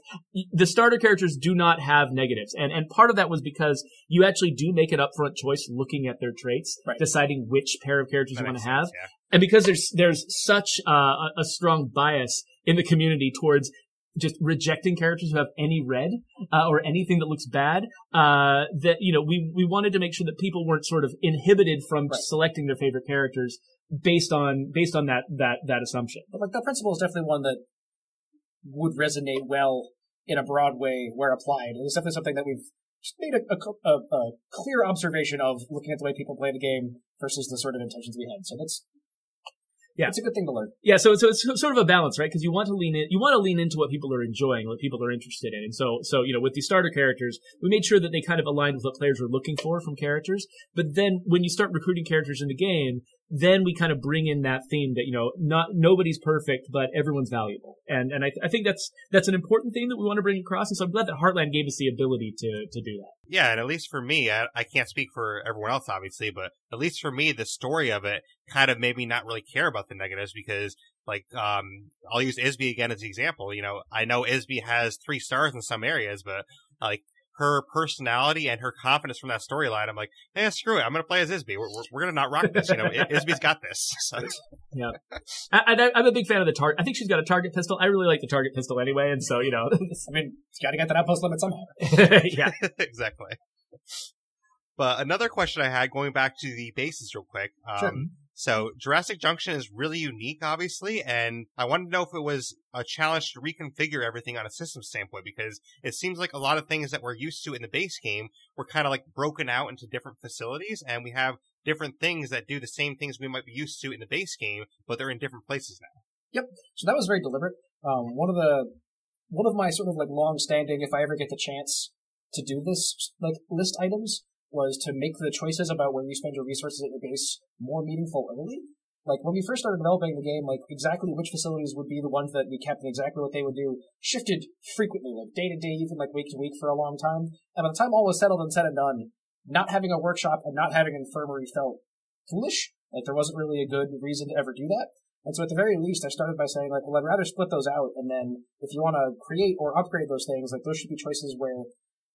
The starter characters do not have negatives, and and part of that was because you actually do make an upfront choice looking at their traits, right. deciding which pair of characters that you want to have. Yeah. And because there's there's such uh, a, a strong bias in the community towards just rejecting characters who have any red uh, or anything that looks bad. Uh, that you know, we we wanted to make sure that people weren't sort of inhibited from right. selecting their favorite characters based on based on that that that assumption. But like that principle is definitely one that would resonate well in a broad way where applied. It's definitely something that we've made a, a, a, clear observation of looking at the way people play the game versus the sort of intentions we had. So that's yeah, it's a good thing to learn. Yeah, so so it's sort of a balance, right? Because you want to lean in, you want to lean into what people are enjoying, what people are interested in, and so so you know with the starter characters, we made sure that they kind of aligned with what players were looking for from characters. But then when you start recruiting characters in the game, then we kind of bring in that theme that you know not nobody's perfect but everyone's valuable. And and I, th- I think that's that's an important theme that we want to bring across and so i'm glad that heartland gave us the ability to to do that. Yeah and at least for me I, I can't speak for everyone else obviously but at least for me the story of it kind of made me not really care about the negatives because like um i'll use isby again as the example you know i know isby has three stars in some areas but like her personality and her confidence from that storyline, I'm like, hey, screw it. I'm going to play as Isby. We're, we're, we're going to not rock this. You know, Isby's got this. <laughs> So. Yeah. I, am a big fan of the target. I think she's got a target pistol. I really like the target pistol anyway. And so, you know, <laughs> I mean, you got to get that outpost limit somehow. <laughs> yeah. exactly. But another question I had going back to the bases real quick. Um, sure. So Jurassic Junction is really unique, obviously, and I wanted to know if it was a challenge to reconfigure everything on a system standpoint because it seems like a lot of things that we're used to in the base game were kind of like broken out into different facilities, and we have different things that do the same things we might be used to in the base game, but they're in different places now. Yep. So that was very deliberate. Um, one of the one of my sort of like long-standing, if I ever get the chance to do this, like list items was to make the choices about where you spend your resources at your base more meaningful early. Like when we first started developing the game, like exactly which facilities would be the ones that we kept and exactly what they would do shifted frequently, like day to day, even like week to week for a long time. And by the time all was settled and said and done, not having a workshop and not having an infirmary felt foolish. Like there wasn't really a good reason to ever do that. And so at the very least, I started by saying like, well, I'd rather split those out. And then if you want to create or upgrade those things, like those should be choices where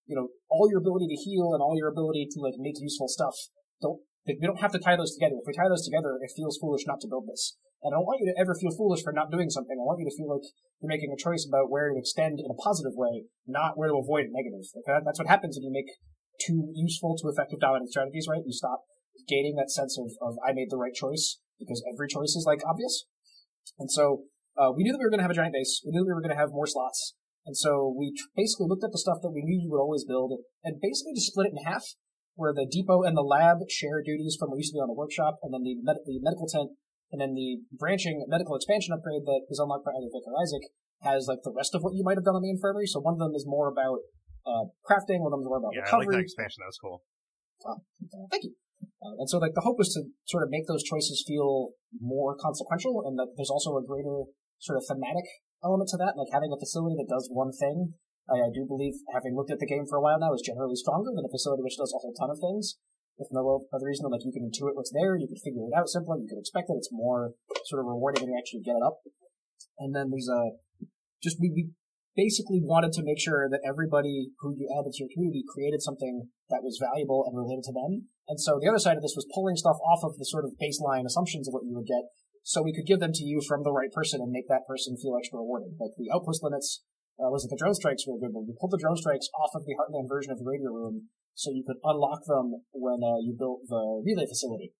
you know, all your ability to heal and all your ability to like make useful stuff. Don't we don't have to tie those together. If we tie those together, it feels foolish not to build this. And I don't want you to ever feel foolish for not doing something. I want you to feel like you're making a choice about where to extend in a positive way, not where to avoid negative. Like that's what happens when you make two useful to effective dominant strategies, right? You stop gaining that sense of, of I made the right choice because every choice is like obvious. And so uh, we knew that we were going to have a giant base. We knew that we were going to have more slots. And so we basically looked at the stuff that we knew you would always build and basically just split it in half, where the depot and the lab share duties from what used to be on the workshop, and then the, med- the medical tent, and then the branching medical expansion upgrade that is unlocked by either Vic or Isaac has like the rest of what you might have done on the infirmary. So one of them is more about uh, crafting, one of them is more about yeah, recovery. I like that expansion. That was cool. Oh, thank you. Uh, and so like the hope was to sort of make those choices feel more consequential and that there's also a greater sort of thematic element to that, like having a facility that does one thing. I, I do believe, having looked at the game for a while now, is generally stronger than a facility which does a whole ton of things. If no other reason, like you can intuit what's there, you can figure it out simpler, you can expect it. It's more sort of rewarding when you actually get it up. And then there's a just we, we basically wanted to make sure that everybody who you added to your community created something that was valuable and related to them. And so the other side of this was pulling stuff off of the sort of baseline assumptions of what you would get so we could give them to you from the right person and make that person feel extra rewarded. Like the outpost limits, uh, was it the drone strikes were good one. We pulled the drone strikes off of the Heartland version of the radio room so you could unlock them when uh, you built the relay facility.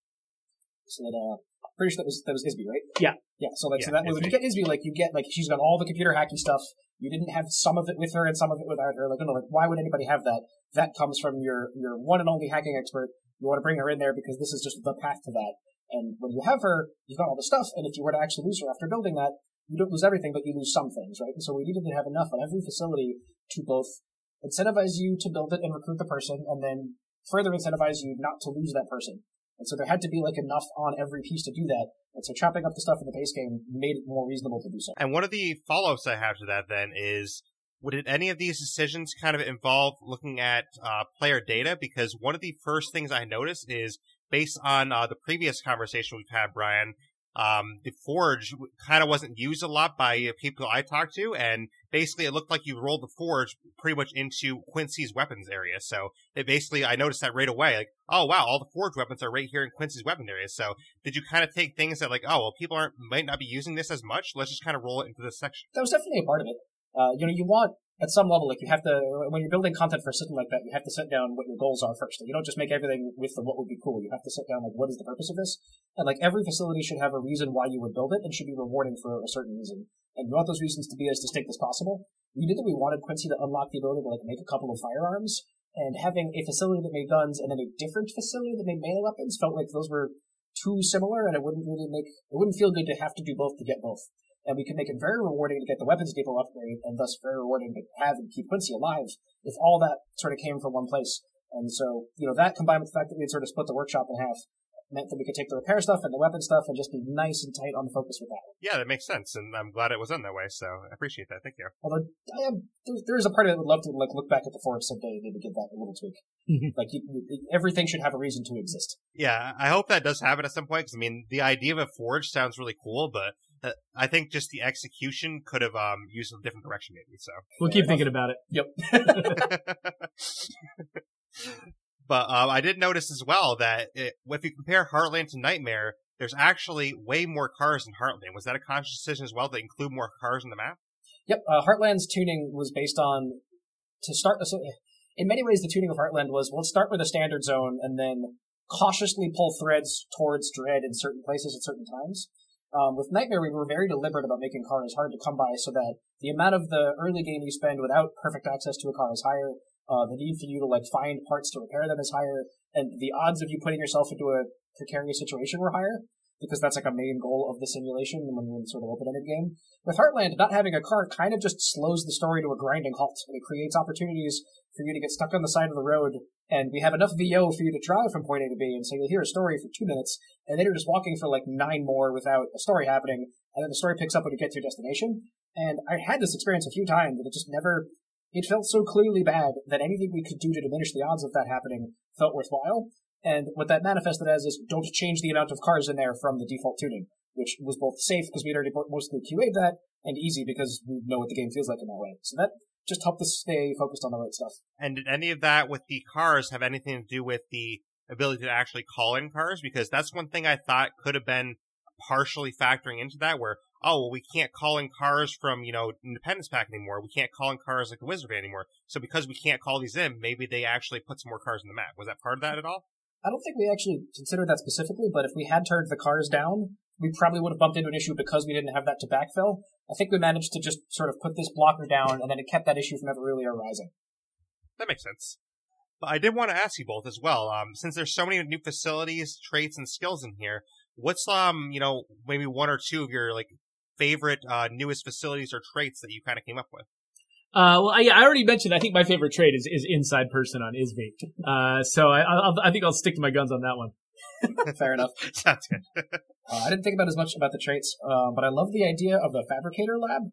So that, uh, pretty sure that was, that was Isby, right? Yeah. Yeah, so like, so Yeah, that when you get Isby, like, you get, like, she's got all the computer hacky stuff. You didn't have some of it with her and some of it without her. Like, no, like, why would anybody have that? That comes from your, your one and only hacking expert. You want to bring her in there because this is just the path to that. And when you have her, you've got all the stuff, and if you were to actually lose her after building that, you don't lose everything, but you lose some things, right? And so we needed to have enough on every facility to both incentivize you to build it and recruit the person, and then further incentivize you not to lose that person. And so there had to be like enough on every piece to do that. And so chopping up the stuff in the base game made it more reasonable to do so. And one of the follow-ups I have to that then is, would any of these decisions kind of involve looking at uh, player data? Because one of the first things I noticed is based on uh, the previous conversation we've had, Brian. Um, the forge kind of wasn't used a lot by uh, people I talked to, and basically it looked like you rolled the forge pretty much into Quincy's weapons area. So it basically, I noticed that right away. Like, oh wow, all the forge weapons are right here in Quincy's weapon area. So did you kind of take things that like, oh well, people aren't might not be using this as much. Let's just kind of roll it into this section. That was definitely a part of it. Uh, you know, you want at some level, like you have to when you're building content for a system like that, you have to set down what your goals are first. Like, you don't just make everything with the what would be cool. You have to set down like what is the purpose of this, and like every facility should have a reason why you would build it and should be rewarding for a certain reason. And you want those reasons to be as distinct as possible. We knew that we wanted Quincy to unlock the ability to like make a couple of firearms, and having a facility that made guns and then a different facility that made melee weapons felt like those were too similar, and it wouldn't really make it wouldn't feel good to have to do both to get both and we could make it very rewarding to get the weapons depot upgrade, and thus very rewarding to have and keep Quincy alive if all that sort of came from one place. And so, you know, that combined with the fact that we had sort of split the workshop in half meant that we could take the repair stuff and the weapon stuff and just be nice and tight on the focus with that. Yeah, that makes sense, and I'm glad it was done that way. So I appreciate that. Thank you. Although I am, there's, there's a part of it that would love to like look back at the forge someday and maybe give that a little tweak. Mm-hmm. like you, you- everything should have a reason to exist. Yeah, I hope that does happen at some point. Because I mean, the idea of a forge sounds really cool, but I think just the execution could have um used a different direction, maybe. So. We'll keep thinking about it. Yep. <laughs> but um, I did notice as well that it, if you compare Heartland to Nightmare, there's actually way more cars in Heartland. Was that a conscious decision as well to include more cars in the map? Yep, uh, Heartland's tuning was based on to start. So in many ways, the tuning of Heartland was well, let's start with a standard zone and then cautiously pull threads towards Dread in certain places at certain times. Um, with Nightmare, we were very deliberate about making cars hard to come by, so that the amount of the early game you spend without perfect access to a car is higher. Uh, the need for you to like find parts to repair them is higher, and the odds of you putting yourself into a precarious situation were higher because that's like a main goal of the simulation when you're in sort of open-ended game. With Heartland, not having a car kind of just slows the story to a grinding halt, and it creates opportunities for you to get stuck on the side of the road, and we have enough VO for you to drive from point A to B, and so you'll hear a story for two minutes, and then you're just walking for like nine more without a story happening, and then the story picks up when you get to your destination. And I had this experience a few times, and it just never, it felt so clearly bad that anything we could do to diminish the odds of that happening felt worthwhile. And what that manifested as is don't change the amount of cars in there from the default tuning, which was both safe because we'd already mostly QA'd that, and easy because we know what the game feels like in that way. So that just helped us stay focused on the right stuff. And did any of that with the cars have anything to do with the ability to actually call in cars? Because that's one thing I thought could have been partially factoring into that, where oh, well, we can't call in cars from you know Independence Pack anymore. We can't call in cars like the Wizard anymore. So because we can't call these in, maybe they actually put some more cars in the map. Was that part of that at all? I don't think we actually considered that specifically, but if we had turned the cars down, we probably would have bumped into an issue because we didn't have that to backfill. I think we managed to just sort of put this blocker down, and then it kept that issue from ever really arising. That makes sense. But I did want to ask you both as well. Um, since there's so many new facilities, traits, and skills in here, what's um, you know, maybe one or two of your like favorite uh, newest facilities or traits that you kind of came up with? Uh, well, I, I already mentioned. I think my favorite trait is, is inside person on Isby. Uh, so I, I'll, I think I'll stick to my guns on that one. <laughs> Fair enough. <laughs> Sounds good. Uh, I didn't think about as much about the traits, uh, but I love the idea of the fabricator lab.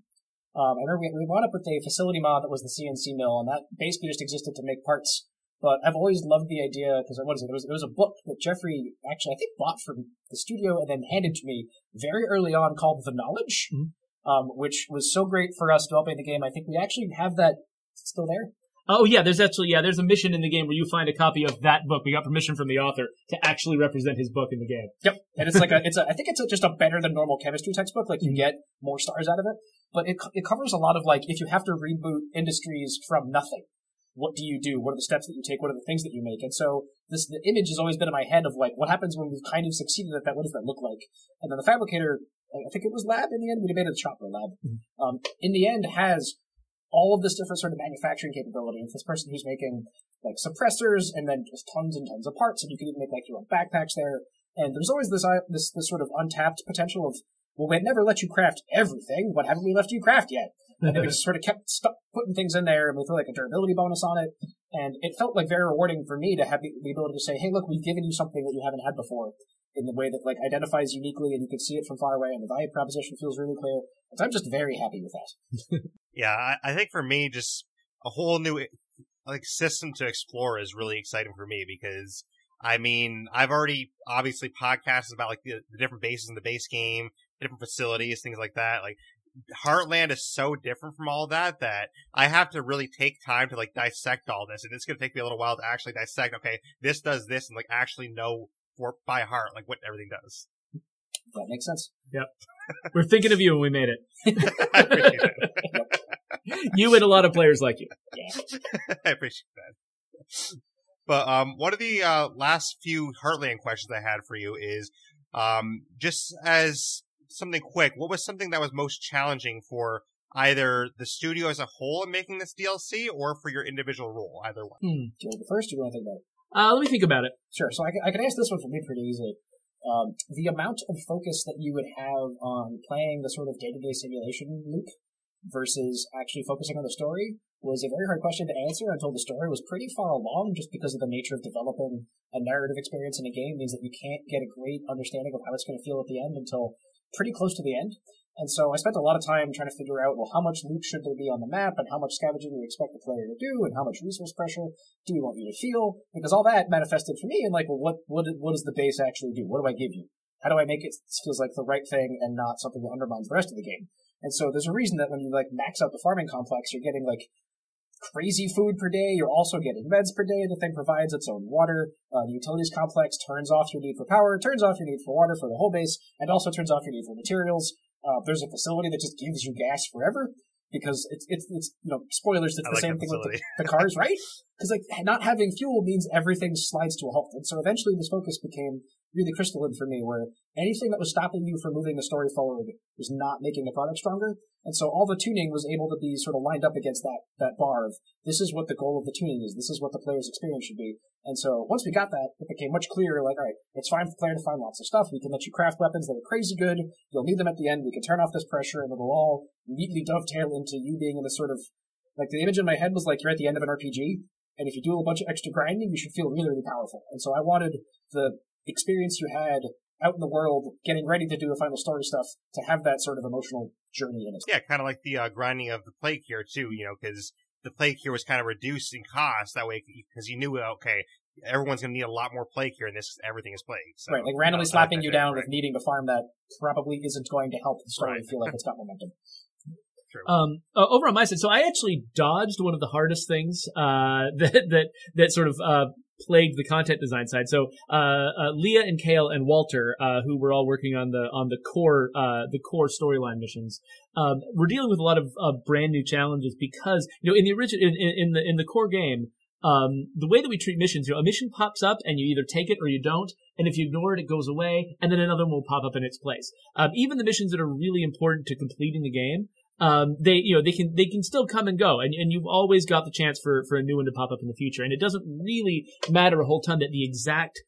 Um, I remember we, we wound up with a facility mod that was the CNC mill, and that basically just existed to make parts. But I've always loved the idea because what is it? There was, there was a book that Geoffrey actually I think bought from the studio and then handed to me very early on called The Knowledge, Mhm. um, which was so great for us developing the game. I think we actually have that still there. Oh yeah, there's actually yeah, there's a mission in the game where you find a copy of that book. We got permission from the author to actually represent his book in the game. Yep, and it's like a, it's a, I think it's a, just a better than normal chemistry textbook. Like you get more stars out of it, but it it covers a lot of like if you have to reboot industries from nothing, what do you do? What are the steps that you take? What are the things that you make? And so this the image has always been in my head of like what happens when we've kind of succeeded at that. What does that look like? And then the fabricator, I think it was lab in the end. We debated the chopper lab. Um, in the end, has all of this different sort of manufacturing capability. It's this person who's making like suppressors and then just tons and tons of parts, and you can even make like your own backpacks there. And there's always this uh, this this sort of untapped potential of well, we never let you craft everything. What haven't we left you craft yet? And we just sort of kept stuck putting things in there, and we threw like a durability bonus on it. And it felt like very rewarding for me to have the, the ability to say, "Hey, look, we've given you something that you haven't had before." In the way that like identifies uniquely, and you can see it from far away, and the value proposition feels really clear. And I'm just very happy with that. <laughs> Yeah, I, I think for me, just a whole new like system to explore is really exciting for me because I mean I've already obviously podcasts about like the, the different bases in the base game, different facilities, things like that. Like Heartland is so different from all that that I have to really take time to like dissect all this, and it's gonna take me a little while to actually dissect. Okay, this does this, and like actually know for by heart like what everything does. That makes sense. Yep. <laughs> We're thinking of you when we made it. <laughs> <laughs> I appreciate that. You and a lot of players like you. Yeah. I appreciate that. But um, one of the uh, last few Heartland questions I had for you is um, just as something quick, what was something that was most challenging for either the studio as a whole in making this DLC or for your individual role? Either one. Hmm. Do you want to go first, or do you want to think about it? Uh, let me think about it. Sure. So I can, I can answer this one for me pretty easily. Um, the amount of focus that you would have on playing the sort of day-to-day simulation loop versus actually focusing on the story was a very hard question to answer until the story was pretty far along just because of the nature of developing a narrative experience in a game means that you can't get a great understanding of how it's going to feel at the end until pretty close to the end. And so I spent a lot of time trying to figure out, well, how much loot should there be on the map and how much scavenging do we expect the player to do and how much resource pressure do we want you to feel? Because all that manifested for me in like, well, what, what, what does the base actually do? What do I give you? How do I make it feels like the right thing and not something that undermines the rest of the game? And so there's a reason that when you like max out the farming complex, you're getting like crazy food per day. You're also getting meds per day. The thing provides its own water. Uh, the utilities complex turns off your need for power, turns off your need for water for the whole base, and also turns off your need for materials. Uh, there's a facility that just gives you gas forever because it's it's, it's you know spoilers. It's I the like same thing with the, the cars, right? Because like not having fuel means everything slides to a halt, and so eventually this focus became really crystalline for me, where anything that was stopping you from moving the story forward was not making the product stronger. And so all the tuning was able to be sort of lined up against that that bar of this is what the goal of the tuning is, this is what the player's experience should be. And so once we got that, it became much clearer. Like, all right, it's fine for player to find lots of stuff. We can let you craft weapons that are crazy good. You'll need them at the end. We can turn off this pressure, and it'll all neatly dovetail into you being in this sort of like the image in my head was like you're at the end of an RPG, and if you do a bunch of extra grinding, you should feel really, really powerful. And so I wanted the experience you had out in the world, getting ready to do the final story stuff, to have that sort of emotional journey in it. Yeah, kind of like the uh, grinding of the plague cure too. You know, because the plague cure was kind of reduced in cost that way because you knew okay. Everyone's going to need a lot more plague cure, and this everything is plague. So, right, like randomly uh, slapping you down right. with needing to farm that probably isn't going to help the story Right. feel like it's got momentum. True. Um, uh, over on my side, so I actually dodged one of the hardest things uh, <laughs> that that that sort of uh, plagued the content design side. So uh, uh, Leah and Kale and Walter, uh, who were all working on the on the core uh, the core storyline missions, um, we're dealing with a lot of uh, brand new challenges because you know in the original in, in, the in the core game. Um, the way that we treat missions, you know, a mission pops up and you either take it or you don't, and if you ignore it, it goes away, and then another one will pop up in its place. Um, even the missions that are really important to completing the game, um, they you know they can they can still come and go, and, and you've always got the chance for for a new one to pop up in the future, and it doesn't really matter a whole ton that the exact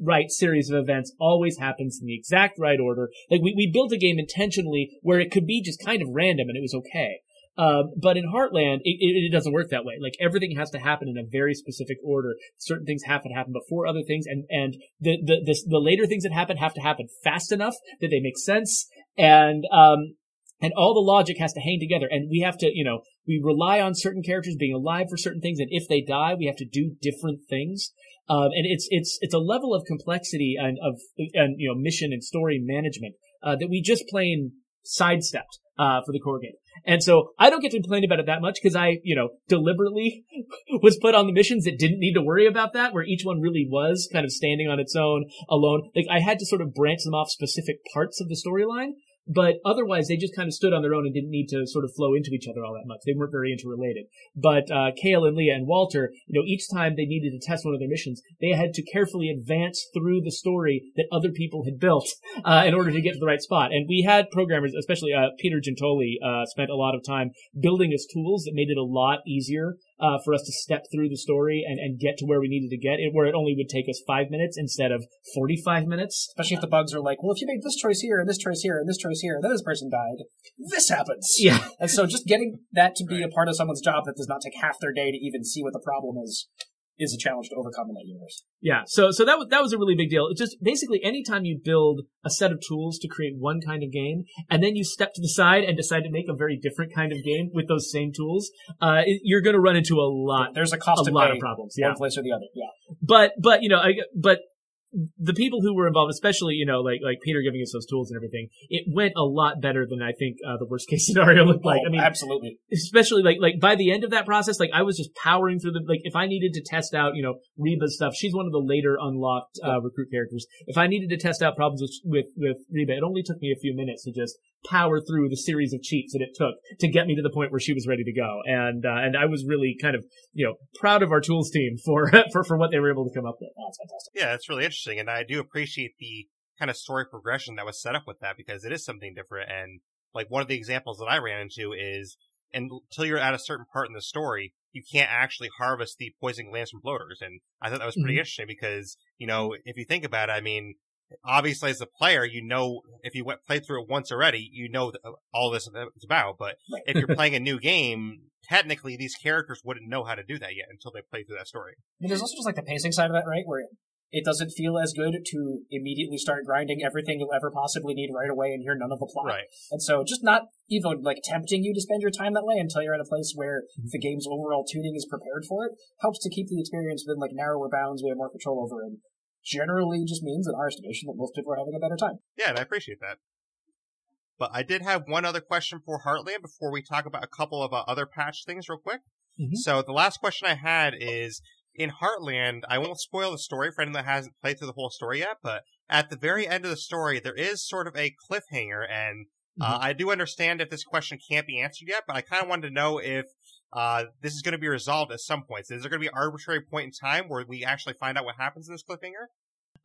right series of events always happens in the exact right order. Like we we built a game intentionally where it could be just kind of random and it was okay. Um, but in Heartland, it, it, it, doesn't work that way. Like everything has to happen in a very specific order. Certain things have to happen before other things, and and the the the, the later things that happen have to happen fast enough that they make sense. And um, and all the logic has to hang together and we have to you know we rely on certain characters being alive for certain things and if they die we have to do different things um, and it's it's it's a level of complexity and of and you know mission and story management uh, that we just plain sidestepped uh, for the core game and so I don't get to complain about it that much because I, you know, deliberately <laughs> was put on the missions that didn't need to worry about that, where each one really was kind of standing on its own alone. Like I had to sort of branch them off specific parts of the storyline but otherwise, they just kind of stood on their own and didn't need to sort of flow into each other all that much. They weren't very interrelated. But uh, Kale and Leah and Walter, you know, each time they needed to test one of their missions, they had to carefully advance through the story that other people had built <laughs> uh, in order to get to the right spot. And we had programmers, especially uh, Peter Gentoli, uh, spent a lot of time building us tools that made it a lot easier uh, for us to step through the story and, and get to where we needed to get, it, where it only would take us five minutes instead of 45 minutes. Especially if the bugs are like, well, if you make this choice here and this choice here and this choice here, and then this person died, this happens. Yeah. And so just getting that to be a part of someone's job that does not take half their day to even see what the problem is is a challenge to overcome in that universe. Yeah. So, so that was, that was a really big deal. It's just basically anytime you build a set of tools to create one kind of game and then you step to the side and decide to make a very different kind of game with those same tools, uh, you're going to run into a lot. There's a cost a lot of problems. Yeah. One place or the other. Yeah. But, but, you know, I, but the people who were involved, especially you know like like Peter giving us those tools and everything, it went a lot better than I think uh, the worst case <laughs> scenario looked like. Oh, I mean, absolutely. Especially like like by the end of that process, like I was just powering through the like if I needed to test out you know Reba's stuff, she's one of the later unlocked uh, recruit characters. If I needed to test out problems with with with Reba, it only took me a few minutes to just power through the series of cheats that it took to get me to the point where she was ready to go. And uh, and I was really kind of you know proud of our tools team for <laughs> for for what they were able to come up with. Oh, that's fantastic. Yeah, that's really interesting, and I do appreciate the kind of story progression that was set up with that because it is something different. And like one of the examples that I ran into is until you're at a certain part in the story, you can't actually harvest the poison glands from bloaters. And I thought that was pretty mm-hmm. interesting because, you know, if you think about it, I mean, obviously as a player, you know, if you went played through it once already, you know uh, all this is about. But right. if you're <laughs> playing a new game, technically these characters wouldn't know how to do that yet until they play through that story. I there's also just like the pacing side of that, right? Where it doesn't feel as good to immediately start grinding everything you'll ever possibly need right away and hear none of the plot. Right. And so just not even like tempting you to spend your time that way until you're at a place where mm-hmm. the game's overall tuning is prepared for it helps to keep the experience within like narrower bounds we have more control over and generally just means, in our estimation, that most people are having a better time. Yeah, and I appreciate that. But I did have one other question for Heartland before we talk about a couple of uh, other patch things real quick. Mm-hmm. So the last question I had is in Heartland, I won't spoil the story for anyone that hasn't played through the whole story yet, but at the very end of the story, there is sort of a cliffhanger, and uh, mm-hmm. I do understand if this question can't be answered yet, but I kind of wanted to know if uh, this is going to be resolved at some point. So is there going to be an arbitrary point in time where we actually find out what happens in this cliffhanger?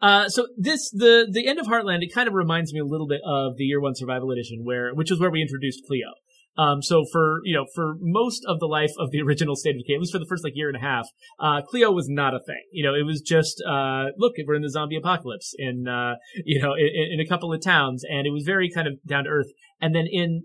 Uh, so this the the end of Heartland it kind of reminds me a little bit of the Year One Survival Edition, where which is where we introduced Cleo. Um, so for you know for most of the life of the <laughs> original State of Decay, at least for the first like year and a half, uh, Cleo was not a thing. You know, it was just uh, look, we're in the zombie apocalypse in uh, you know in, in a couple of towns, and it was very kind of down to earth. And then in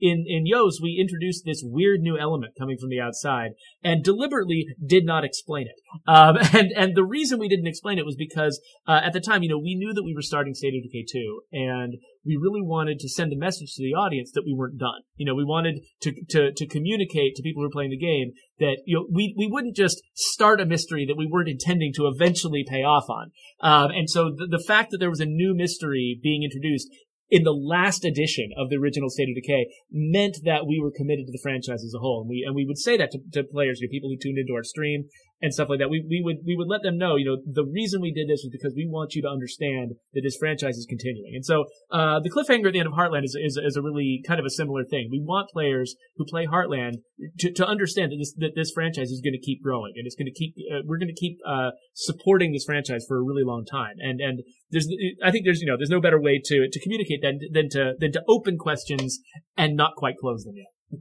in in YOSE, we introduced this weird new element coming from the outside, and deliberately did not explain it. Um, <laughs> and and the reason we didn't explain it was because uh, at the time, you know, we knew that we were starting State of Decay two, and we really wanted to send a message to the audience that we weren't done. You know, we wanted to to to communicate to people who are playing the game that you know we we wouldn't just start a mystery that we weren't intending to eventually pay off on. Um, and so the, the fact that there was a new mystery being introduced in the last edition of the original State of Decay meant that we were committed to the franchise as a whole. And we, and we would say that to, to players, know, people who tuned into our stream and stuff like that. We, we would, we would let them know, you know, the reason we did this was because we want you to understand that this franchise is continuing. And so, uh, the cliffhanger at the end of Heartland is, is, is a really kind of a similar thing. We want players who play Heartland to, to understand that this, that this franchise is going to keep growing and it's going to keep, uh, we're going to keep, uh, supporting this franchise for a really long time. And, and there's, I think there's, you know, there's no better way to, to communicate than, than to, than to open questions and not quite close them yet.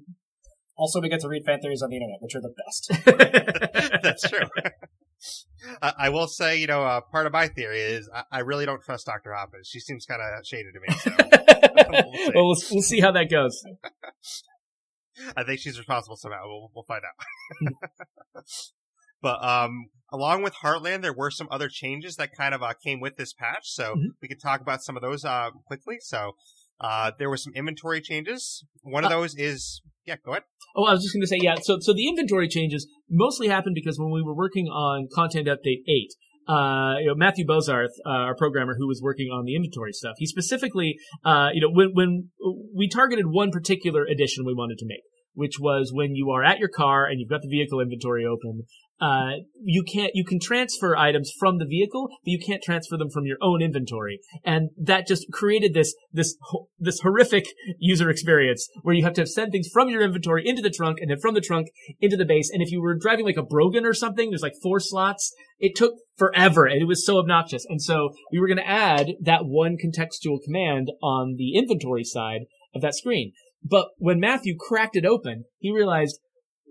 Also, we get to read fan theories on the internet, which are the best. <laughs> That's true. <laughs> I will say, you know, uh, part of my theory is I, I really don't trust Dr. Hoppus. She seems kind of shaded to me. So <laughs> we'll, well, we'll, we'll see how that goes. I think she's responsible somehow. We'll, we'll find out. but um, along with Heartland, there were some other changes that kind of uh, came with this patch, so Mhm. we can talk about some of those uh, quickly. So uh, there were some inventory changes. One of Uh, those is yeah, go ahead. Oh, I was just going to say, yeah. So, so the inventory changes mostly happened because when we were working on content update eight, uh, you know, Matthew Bozarth, uh, our programmer who was working on the inventory stuff, he specifically, uh, you know, when, when we targeted one particular addition we wanted to make, which was when you are at your car and you've got the vehicle inventory open, uh, you can't, you can transfer items from the vehicle, but you can't transfer them from your own inventory. And that just created this, this, this horrific user experience where you have to send things from your inventory into the trunk and then from the trunk into the base. And if you were driving like a Brogan or something, there's like four slots. It took forever and it was so obnoxious. And so we were going to add that one contextual command on the inventory side of that screen. But when Matthew cracked it open, he realized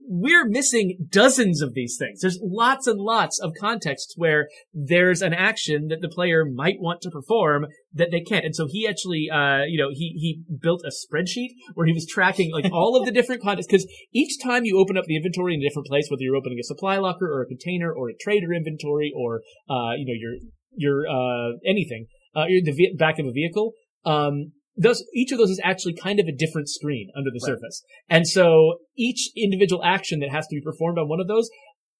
we're missing dozens of these things. There's lots and lots of contexts where there's an action that the player might want to perform that they can't. And so he actually, uh, you know, he, he built a spreadsheet where he was tracking like all of the different contexts. Cause each time you open up the inventory in a different place, whether you're opening a supply locker or a container or a trader inventory or, uh, you know, your, your, uh, anything, uh, the ve- back of a vehicle, um, those, each of those is actually kind of a different screen under the Right. surface. And so each individual action that has to be performed on one of those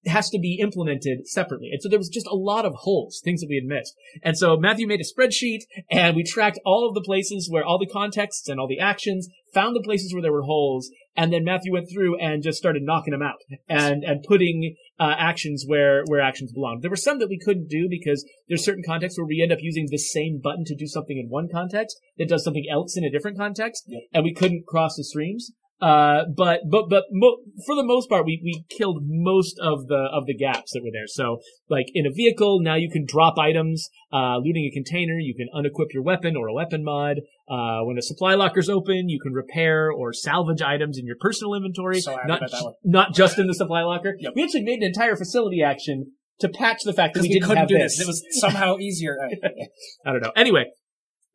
has to be implemented separately. And so there was just a lot of holes, things that we had missed. And so Matthew made a spreadsheet and we tracked all of the places where all the contexts and all the actions, found the places where there were holes, and then Matthew went through and just started knocking them out and, and putting, uh, actions where, where actions belong. There were some that we couldn't do because there's certain contexts where we end up using the same button to do something in one context that does something else in a different context, Yep. and we couldn't cross the streams. Uh, but, but, but mo- for the most part, we, we killed most of the, of the gaps that were there. So, like, in a vehicle, now you can drop items, uh, looting a container, you can unequip your weapon or a weapon mod. Uh, when a supply locker's open, you can repair or salvage items in your personal inventory. So not, not just in the supply locker. Yep. We actually made an entire facility action to patch the fact that we, we, didn't couldn't have do this. this. It was somehow easier. <laughs> I don't know. Anyway,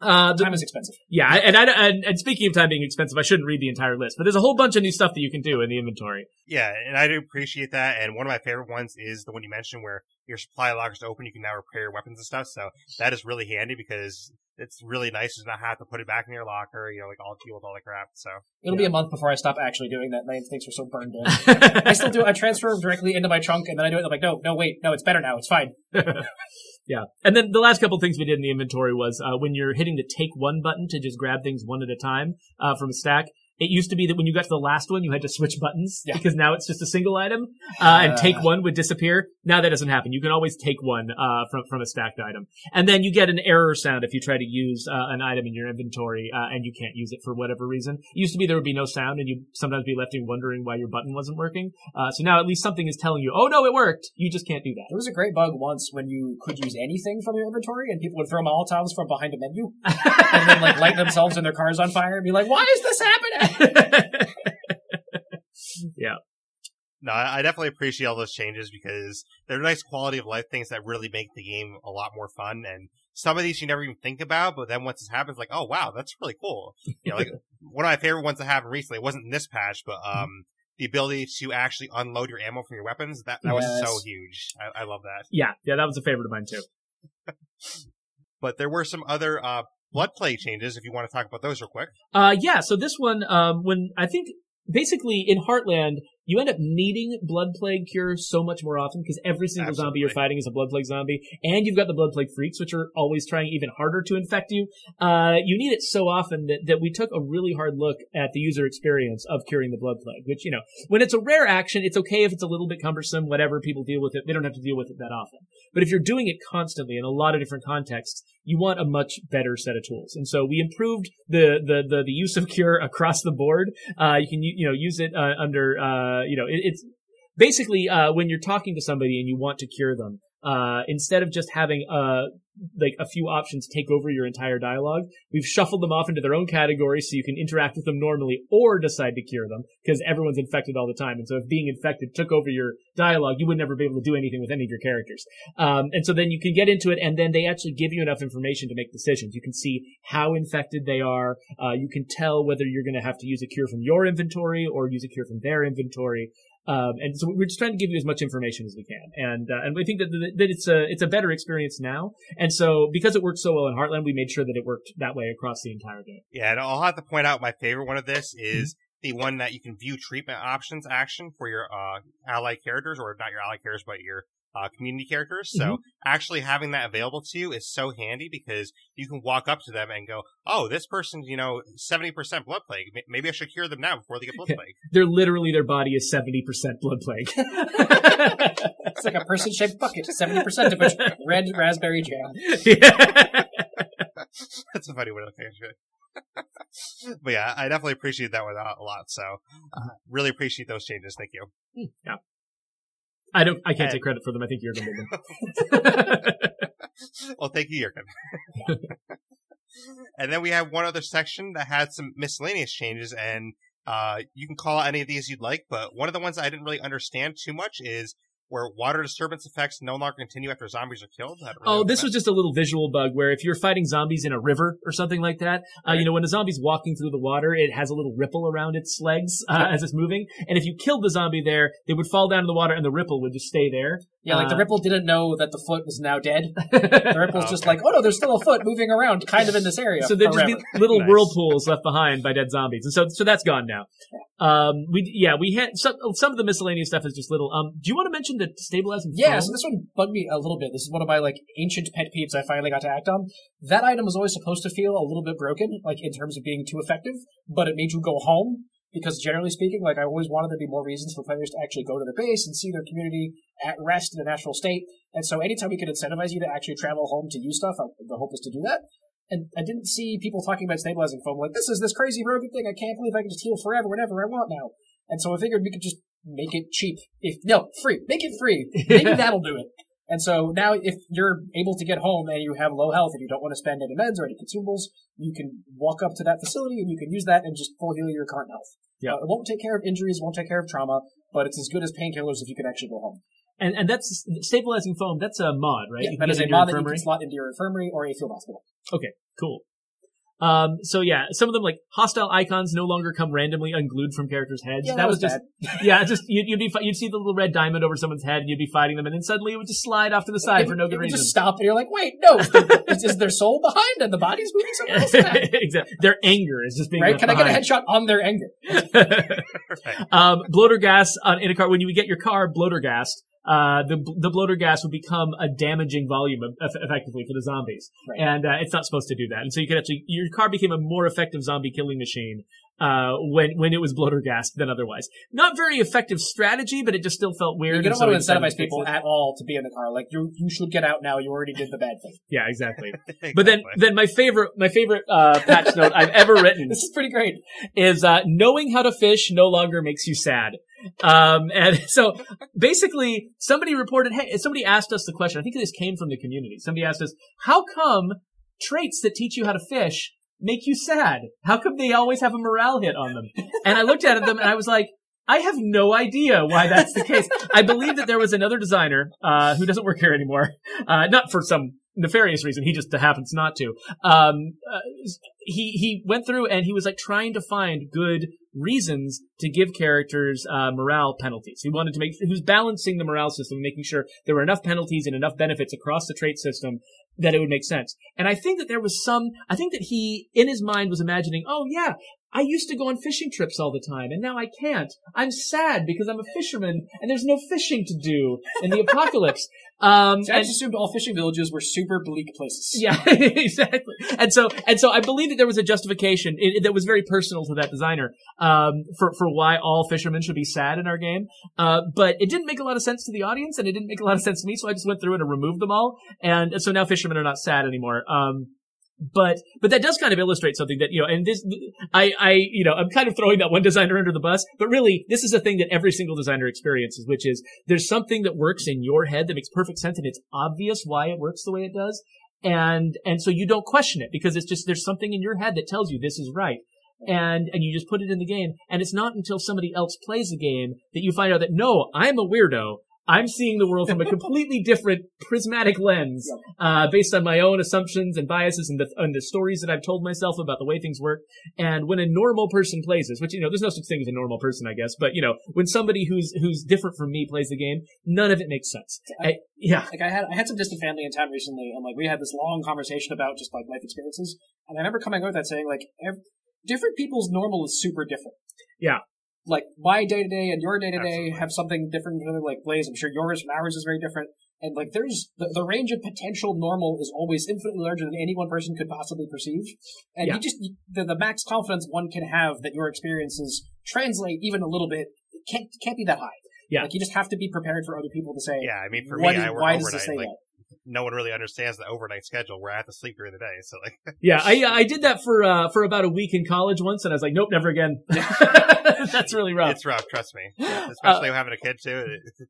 uh, the, time is expensive. yeah, and, I, and and speaking of time being expensive, I shouldn't read the entire list, but there's a whole bunch of new stuff that you can do in the inventory. Yeah, and I do appreciate that. And one of my favorite ones is the one you mentioned where your supply lockers open, you can now repair your weapons and stuff. So that is really handy because it's really nice to not have to put it back in your locker, you know, like all deal with all the crap. So It'll be a month before I stop actually doing that. My instincts are so burned in. <laughs> I still do. I transfer directly into my trunk, and then I do it. I'm like, no, no, wait, no, it's better now. It's fine. <laughs> yeah. And then the last couple things we did in the inventory was uh, when you're hitting the take one button to just grab things one at a time uh, from a stack. It used to be that when you got to the last one, you had to switch buttons Yeah. because now it's just a single item, uh, and Uh. take one would disappear. Now that doesn't happen. You can always take one uh, from from a stacked item, and then you get an error sound if you try to use uh, an item in your inventory uh, and you can't use it for whatever reason. It used to be there would be no sound, and you'd sometimes be left in wondering why your button wasn't working. Uh, so now at least something is telling you, "Oh no, it worked." You just can't do that. There was a great bug once when you could use anything from your inventory, and people would throw Molotovs from behind a menu, <laughs> and then like light themselves and their cars on fire, and be like, "Why is this happening?" <laughs> no, I definitely appreciate all those changes because they're nice quality of life things that really make the game a lot more fun. And some of these you never even think about, but then once it happens, like, oh wow, that's really cool. You know, like <laughs> one of my favorite ones that happened recently. It wasn't in this patch, but um, the ability to actually unload your ammo from your weapons that that was so huge. I, I love that. yeah, yeah, that was a favorite of mine too. <laughs> But there were some other uh blood plague changes. If you want to talk about those real quick. Uh, yeah. So this one, um, when I think basically in Heartland, you end up needing blood plague cure so much more often because every single zombie you're fighting is a blood plague zombie, and you've got the blood plague freaks, which are always trying even harder to infect you. Uh, you need it so often that, that we took a really hard look at the user experience of curing the blood plague, which, you know, when it's a rare action, it's okay if it's a little bit cumbersome, whatever, people deal with it. They don't have to deal with it that often. But if you're doing it constantly in a lot of different contexts, you want a much better set of tools. And so we improved the, the, the, the use of cure <laughs> across the board. Uh, you can, you know, use it, uh, under, uh, you know, it, it's basically, uh, when you're talking to somebody and you want to cure them, uh, instead of just having uh like a few options take over your entire dialogue, we've shuffled them off into their own categories so you can interact with them normally or decide to cure them because everyone's infected all the time. And so if being infected took over your dialogue, you would never be able to do anything with any of your characters. Um, and so then you can get into it and then they actually give you enough information to make decisions. You can see how infected they are. Uh, you can tell whether you're going to have to use a cure from your inventory or use a cure from their inventory. Um, and so we're just trying to give you as much information as we can, and uh, and we think that that it's a it's a better experience now. And so because it worked so well in Heartland, we made sure that it worked that way across the entire game. Yeah, and I'll have to point out my favorite one of this is mm-hmm. the one that you can view treatment options action for your uh, ally characters, or not your ally characters, but your uh, community characters. So mm-hmm. actually having that available to you is so handy because you can walk up to them and go, "Oh, this person's you know seventy percent blood plague. Maybe I should cure them now before they get blood plague." They're literally their body is seventy percent blood plague. <laughs> <laughs> it's like a person-shaped bucket, seventy percent of which red raspberry jam. Yeah. <laughs> That's a funny way to look at it. but yeah, I definitely appreciate that one a lot. So, uh, really appreciate those changes. Thank you. Hmm, yeah. I don't. I can't and, take credit for them. I think Jurgen did them. well, thank you, Jurgen. <laughs> and then we have one other section that had some miscellaneous changes, and uh, you can call out any of these you'd like. But one of the ones I didn't really understand too much is where water disturbance effects no longer continue after zombies are killed. Really oh, this was just a little visual bug where if you're fighting zombies in a river or something like that, uh, you know, when a zombie's walking through the water, it has a little ripple around its legs uh, as it's moving. And if you killed the zombie there, they would fall down in the water and the ripple would just stay there. Yeah, like the uh, ripple didn't know that the foot was now dead. <laughs> the ripple's oh, just like, oh no, there's still a foot moving around, kind of in this area. So there's just be little <laughs> nice. whirlpools left behind by dead zombies, and so so that's gone now. Um, we yeah, we had some some of the miscellaneous stuff is just little. Um, do you want to mention the stabilizing? Yeah, so this one bugged me a little bit. This is one of my like ancient pet peeves I finally got to act on. That item was always supposed to feel a little bit broken, like in terms of being too effective, but it made you go home because generally speaking, like I always wanted there to be more reasons for players to actually go to their base and see their community at rest in a natural state. And so anytime we could incentivize you to actually travel home to use stuff, the hope is to do that. And I didn't see people talking about stabilizing foam like, this is this crazy broken thing. I can't believe I can just heal forever whenever I want now. And so I figured we could just make it cheap. If no, free. Make it free. Maybe <laughs> that'll do it. And so now if you're able to get home and you have low health and you don't want to spend any meds or any consumables, you can walk up to that facility and you can use that and just full heal your current health. Yeah. Uh, it won't take care of injuries, won't take care of trauma, but it's as good as painkillers if you can actually go home. And and that's stabilizing foam. That's a mod, right? Yeah, that is a mod that you can slot into your infirmary or a field hospital. Okay, cool. Um, so yeah, some of them like hostile icons no longer come randomly unglued from characters' heads. Yeah, that, that was, just <laughs> yeah, just you'd, you'd, be you'd see the little red diamond over someone's head, and you'd be fighting them, and then suddenly it would just slide off to the side it, for no good reason. Just stop, and you're like, wait, no, is, <laughs> is, their soul behind, and the body's moving somewhere else? <laughs> exactly. Their anger is just being right. Can behind. I get a headshot on their anger? um, bloater gas on, in a car when you get your car bloater gassed uh, the the bloater gas would become a damaging volume effectively for the zombies, right. and uh, it's not supposed to do that. And so you could actually your car became a more effective zombie killing machine uh, when when it was bloater gas than otherwise. Not very effective strategy, but it just still felt weird. You don't want to incentivize people at all to be in the car. Like you you should get out now. You already did the bad thing. <laughs> Yeah, exactly. exactly. <laughs> But then then my favorite my favorite uh, patch note I've ever written. <laughs> this is pretty great. Is uh, knowing how to fish no longer makes you sad. Um, and <laughs> so basically somebody reported, hey, somebody asked us the question. I think this came from the community. Somebody asked us, how come traits that teach you how to fish make you sad? How come they always have a morale hit on them? And I looked at them and I was like, I have no idea why that's the case. I believe that there was another designer, uh, who doesn't work here anymore, uh, not for some nefarious reason. He just happens not to. Um, uh, he he went through and he was like trying to find good reasons to give characters uh, morale penalties. He wanted to make he was balancing the morale system, making sure there were enough penalties and enough benefits across the trait system that it would make sense. And I think that there was some. I think that he in his mind was imagining, oh yeah, I used to go on fishing trips all the time, and now I can't. I'm sad because I'm a fisherman, and there's no fishing to do in the apocalypse. <laughs> Um, so I just assumed all fishing villages were super bleak places. <laughs> Yeah, <laughs> exactly. And so, and so, I believe that there was a justification it, it, that was very personal to that designer um, for for why all fishermen should be sad in our game. Uh, but it didn't make a lot of sense to the audience, and it didn't make a lot of sense to me. So I just went through and removed them all, and so now fishermen are not sad anymore. Um, but but that does kind of illustrate something that you know and this i i you know i'm kind of throwing that one designer under the bus but really this is a thing that every single designer experiences which is there's something that works in your head that makes perfect sense and it's obvious why it works the way it does. And and so you don't question it because it's just there's something in your head that tells you this is right. And and you just put it in the game. And it's not until somebody else plays the game that you find out that no i'm a weirdo I'm seeing the world from a <laughs> completely different prismatic lens, uh, based on my own assumptions and biases and the, and the stories that I've told myself about the way things work. And when a normal person plays this, which, you know, there's no such thing as a normal person, I guess, but, you know, when somebody who's, who's different from me plays the game, none of it makes sense. I, yeah. Like I had, I had some distant family in town recently, and like we had this long conversation about just like life experiences, and I remember coming out with that saying like, every, different people's normal is super different. Yeah like my day to day and your day to day have something different. Like Blaise, I'm sure yours from ours is very different. And like there's the, the range of potential normal is always infinitely larger than any one person could possibly perceive. And yeah. you just the, the max confidence one can have that your experiences translate even a little bit can't can't be that high. Yeah. Like you just have to be prepared for other people to say. Yeah, I mean for me, I work why overnight. Does it say like, that? No one really understands the overnight schedule where I have to sleep during the day. So like, <laughs> yeah, I I did that for uh for about a week in college once, and I was like, nope, never again. <laughs> That's really rough. It's rough, trust me. Especially uh, having a kid too.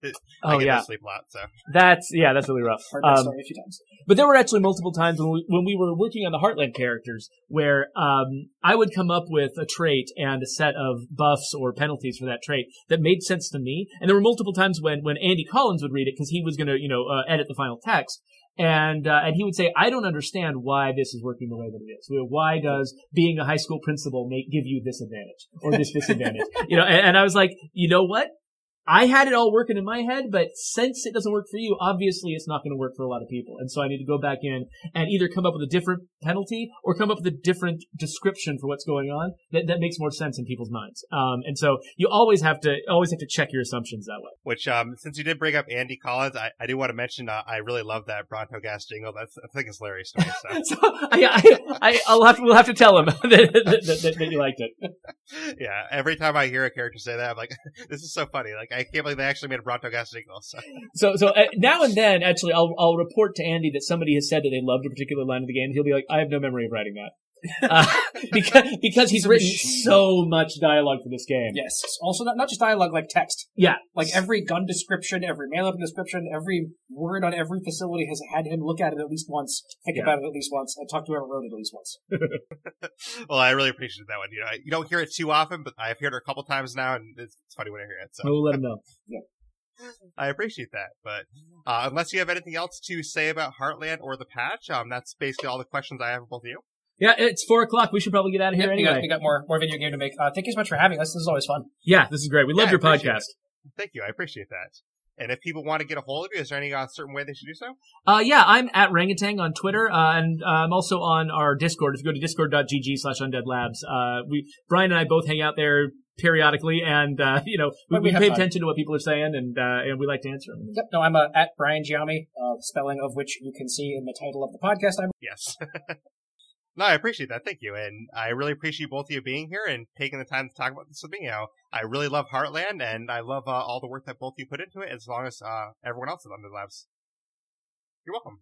<laughs> I oh yeah, sleep a lot. So that's yeah, that's really rough. Um, a few times. But there were actually multiple times when we when we were working on the Heartland characters where um I would come up with a trait and a set of buffs or penalties for that trait that made sense to me, and there were multiple times when when Andy Collins would read it because he was going to you know uh, edit the final text and uh, and he would say, "I don't understand why this is working the way that it is. Why does being a high school principal make give you this advantage or this disadvantage?" <laughs> you know, and, and I was like, "You know what? I had it all working in my head, but since it doesn't work for you, obviously it's not going to work for a lot of people. And so I need to go back in and either come up with a different penalty or come up with a different description for what's going on that, that makes more sense in people's minds. Um, and so you always have to, always have to check your assumptions that way. Which, um, since you did bring up Andy Collins, I, I do want to mention, uh, I really love that Bronto gas jingle. That's, I think it's hilarious to me. So, <laughs> so I, I, I, will have to, we'll have to tell him <laughs> that, that, that, that you liked it. <laughs> yeah. Every time I hear a character say that, I'm like, this is so funny. Like, I can't believe they actually made a Bronto gas sequel. So, <laughs> so, so uh, now and then, actually, I'll I'll report to Andy that somebody has said that they loved a particular line of the game. He'll be like, "I have no memory of writing that." Uh, <laughs> because because he's written so much dialogue for this game. Yes. Also, not, not just dialogue, like text. Yeah. Like every gun description, every mail up description, every word on every facility has had him look at it at least once, think yeah. about it at least once, and talk to whoever wrote it at least once. <laughs> well, I really appreciate that one. You know, you don't hear it too often, but I've heard it a couple times now, and it's, it's funny when I hear it. So we'll let him know. <laughs> yeah. I appreciate that, but uh, unless you have anything else to say about Heartland or the patch, um, that's basically all the questions I have for both of you. Yeah, it's four o'clock. We should probably get out of here yep, anyway. We got, we got, more more video game to make. Uh, thank you so much for having us. This is always fun. Yeah, this is great. We love yeah, your podcast. It. Thank you. I appreciate that. And if people want to get a hold of you, is there any uh, certain way they should do so? Uh, yeah, I'm at Rangatang on Twitter, uh, and uh, I'm also on our Discord. If you go to discord.gg slash undead labs, uh, we, Brian and I both hang out there periodically, and, uh, <laughs> you know, we, we, we pay fun. attention to what people are saying, and, uh, and we like to answer them. Yep, no, I'm at Brian Giaime, spelling of which you can see in the title of the podcast. I'm- yes. <laughs> No, I appreciate that. Thank you. And I really appreciate both of you being here and taking the time to talk about this with me. You know, I really love Heartland and I love uh, all the work that both of you put into it as long as uh, everyone else at Undead Labs. You're welcome.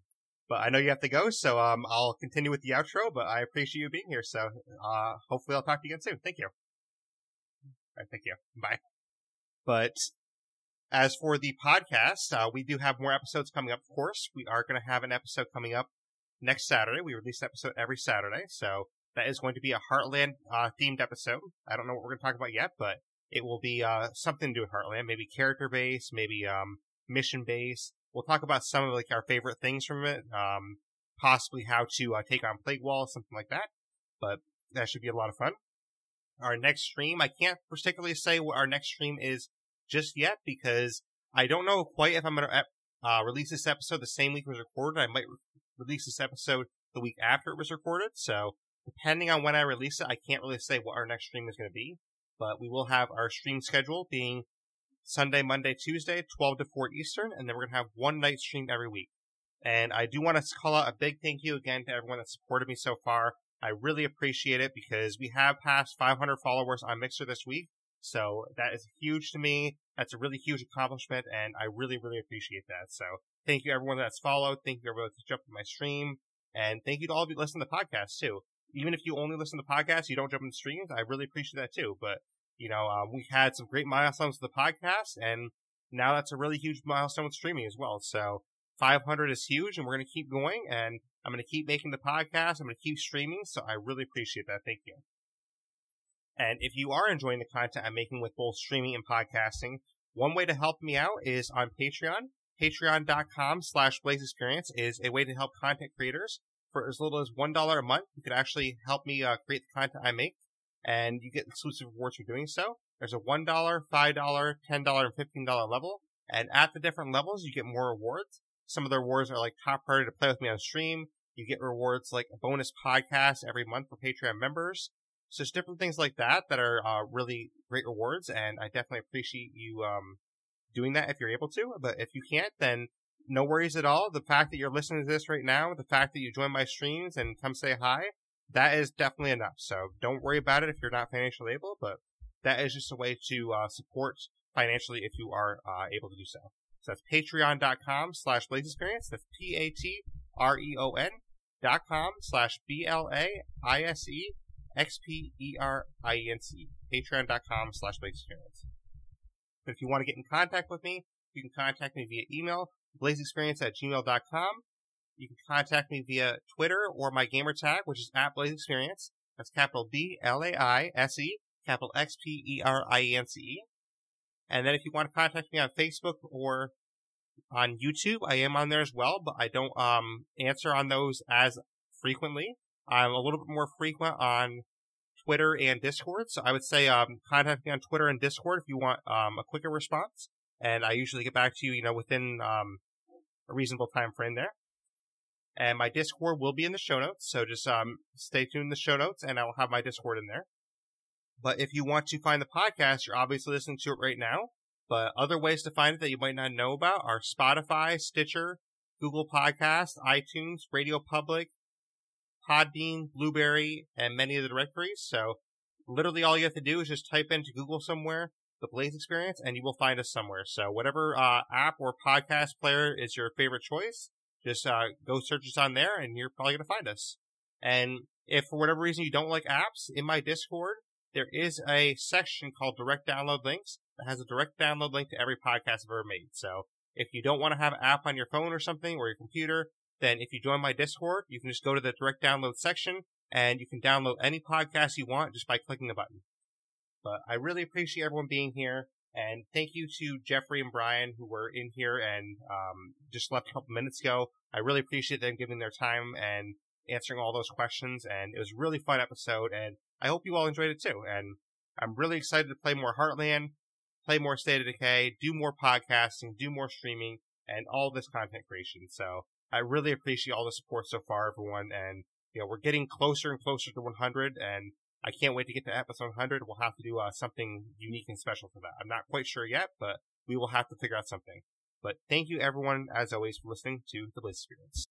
But I know you have to go, so um, I'll continue with the outro, but I appreciate you being here. So uh, hopefully I'll talk to you again soon. Thank you. Thank you. Bye. But as for the podcast, uh, we do have more episodes coming up, of course. We are going to have an episode coming up next Saturday. We release episode every Saturday, so that is going to be a Heartland uh, themed episode. I don't know what we're going to talk about yet, but it will be uh, something to do with Heartland, maybe character based, maybe um, mission based. We'll talk about some of like our favorite things from it, um, possibly how to uh, take on Plague Wall, something like that. But that should be a lot of fun. Our next stream, I can't particularly say what our next stream is just yet because I don't know quite if I'm going to uh, release this episode the same week it was recorded. I might release this episode the week after it was recorded. So depending on when I release it, I can't really say what our next stream is going to be. But we will have our stream schedule being Sunday, Monday, Tuesday, 12 to 4 Eastern, and then we're going to have one night stream every week. And I do want to call out a big thank you again to everyone that supported me so far. I really appreciate it because we have passed 500 followers on Mixer this week. So that is huge to me. That's a really huge accomplishment, and I really, really appreciate that. So thank you everyone that's followed. Thank you everyone that's jumped on my stream. And thank you to all of you listening to the podcast too. Even if you only listen to the podcast, you don't jump in streams. I really appreciate that too. But you know, um, we had some great milestones with the podcast, and now that's a really huge milestone with streaming as well. So 500 is huge, and we're going to keep going. And I'm going to keep making the podcast. I'm going to keep streaming. So I really appreciate that. Thank you. And if you are enjoying the content I'm making with both streaming and podcasting, one way to help me out is on Patreon. Patreon.com slash Blaise Experience is a way to help content creators for as little as $1 a month. You can actually help me uh, create the content I make and you get exclusive rewards for doing so. There's a $1, $5, $10, and $15 level. And at the different levels, you get more rewards. Some of the rewards are like top priority to play with me on stream. You get rewards like a bonus podcast every month for Patreon members. So there's different things like that that are uh, really great rewards, and I definitely appreciate you um, doing that if you're able to. But if you can't, then no worries at all. The fact that you're listening to this right now, the fact that you join my streams and come say hi, that is definitely enough. So don't worry about it if you're not financially able, but that is just a way to uh, support financially if you are uh, able to do so. So that's patreon.com slash blaise experience. That's P-A-T-R-E-O-N dot com slash B-L-A-I-S-E X-P-E-R-I-E-N-C. Patreon.com slash blaise experience. But if you want to get in contact with me, you can contact me via email, blaisexperience at gmail.com. You can contact me via Twitter or my gamer tag, which is at Blaise Experience. That's capital B L A I S E, capital X P E R I E N C E. And then if you want to contact me on Facebook or on YouTube, I am on there as well, but I don't um answer on those as frequently. I'm a little bit more frequent on Twitter and Discord. So I would say um contact me on Twitter and Discord if you want um a quicker response. And I usually get back to you, you know, within um a reasonable time frame there. And my Discord will be in the show notes, so just um, stay tuned in the show notes, and I will have my Discord in there. But if you want to find the podcast, you're obviously listening to it right now. But other ways to find it that you might not know about are Spotify, Stitcher, Google Podcasts, iTunes, Radio Public, Podbean, Blubrry, and many of the directories. So literally all you have to do is just type into Google somewhere the Blaise Experience, and you will find us somewhere. So whatever uh, app or podcast player is your favorite choice, just uh, go search us on there and you're probably going to find us. And if for whatever reason you don't like apps, in my Discord, there is a section called direct download links that has a direct download link to every podcast I've ever made. So if you don't want to have an app on your phone or something or your computer, then if you join my Discord, you can just go to the direct download section and you can download any podcast you want just by clicking a button. But I really appreciate everyone being here. And thank you to Geoffrey and Brian who were in here and um, just left a couple minutes ago. I really appreciate them giving their time and answering all those questions. And it was a really fun episode. And I hope you all enjoyed it too. And I'm really excited to play more Heartland, play more State of Decay, do more podcasting, do more streaming, and all this content creation. So I really appreciate all the support so far, everyone. And, you know, we're getting closer and closer to 100 and I can't wait to get to episode 100. We'll have to do uh, something unique and special for that. I'm not quite sure yet, but we will have to figure out something. But thank you everyone, as always, for listening to The Blaise Experience.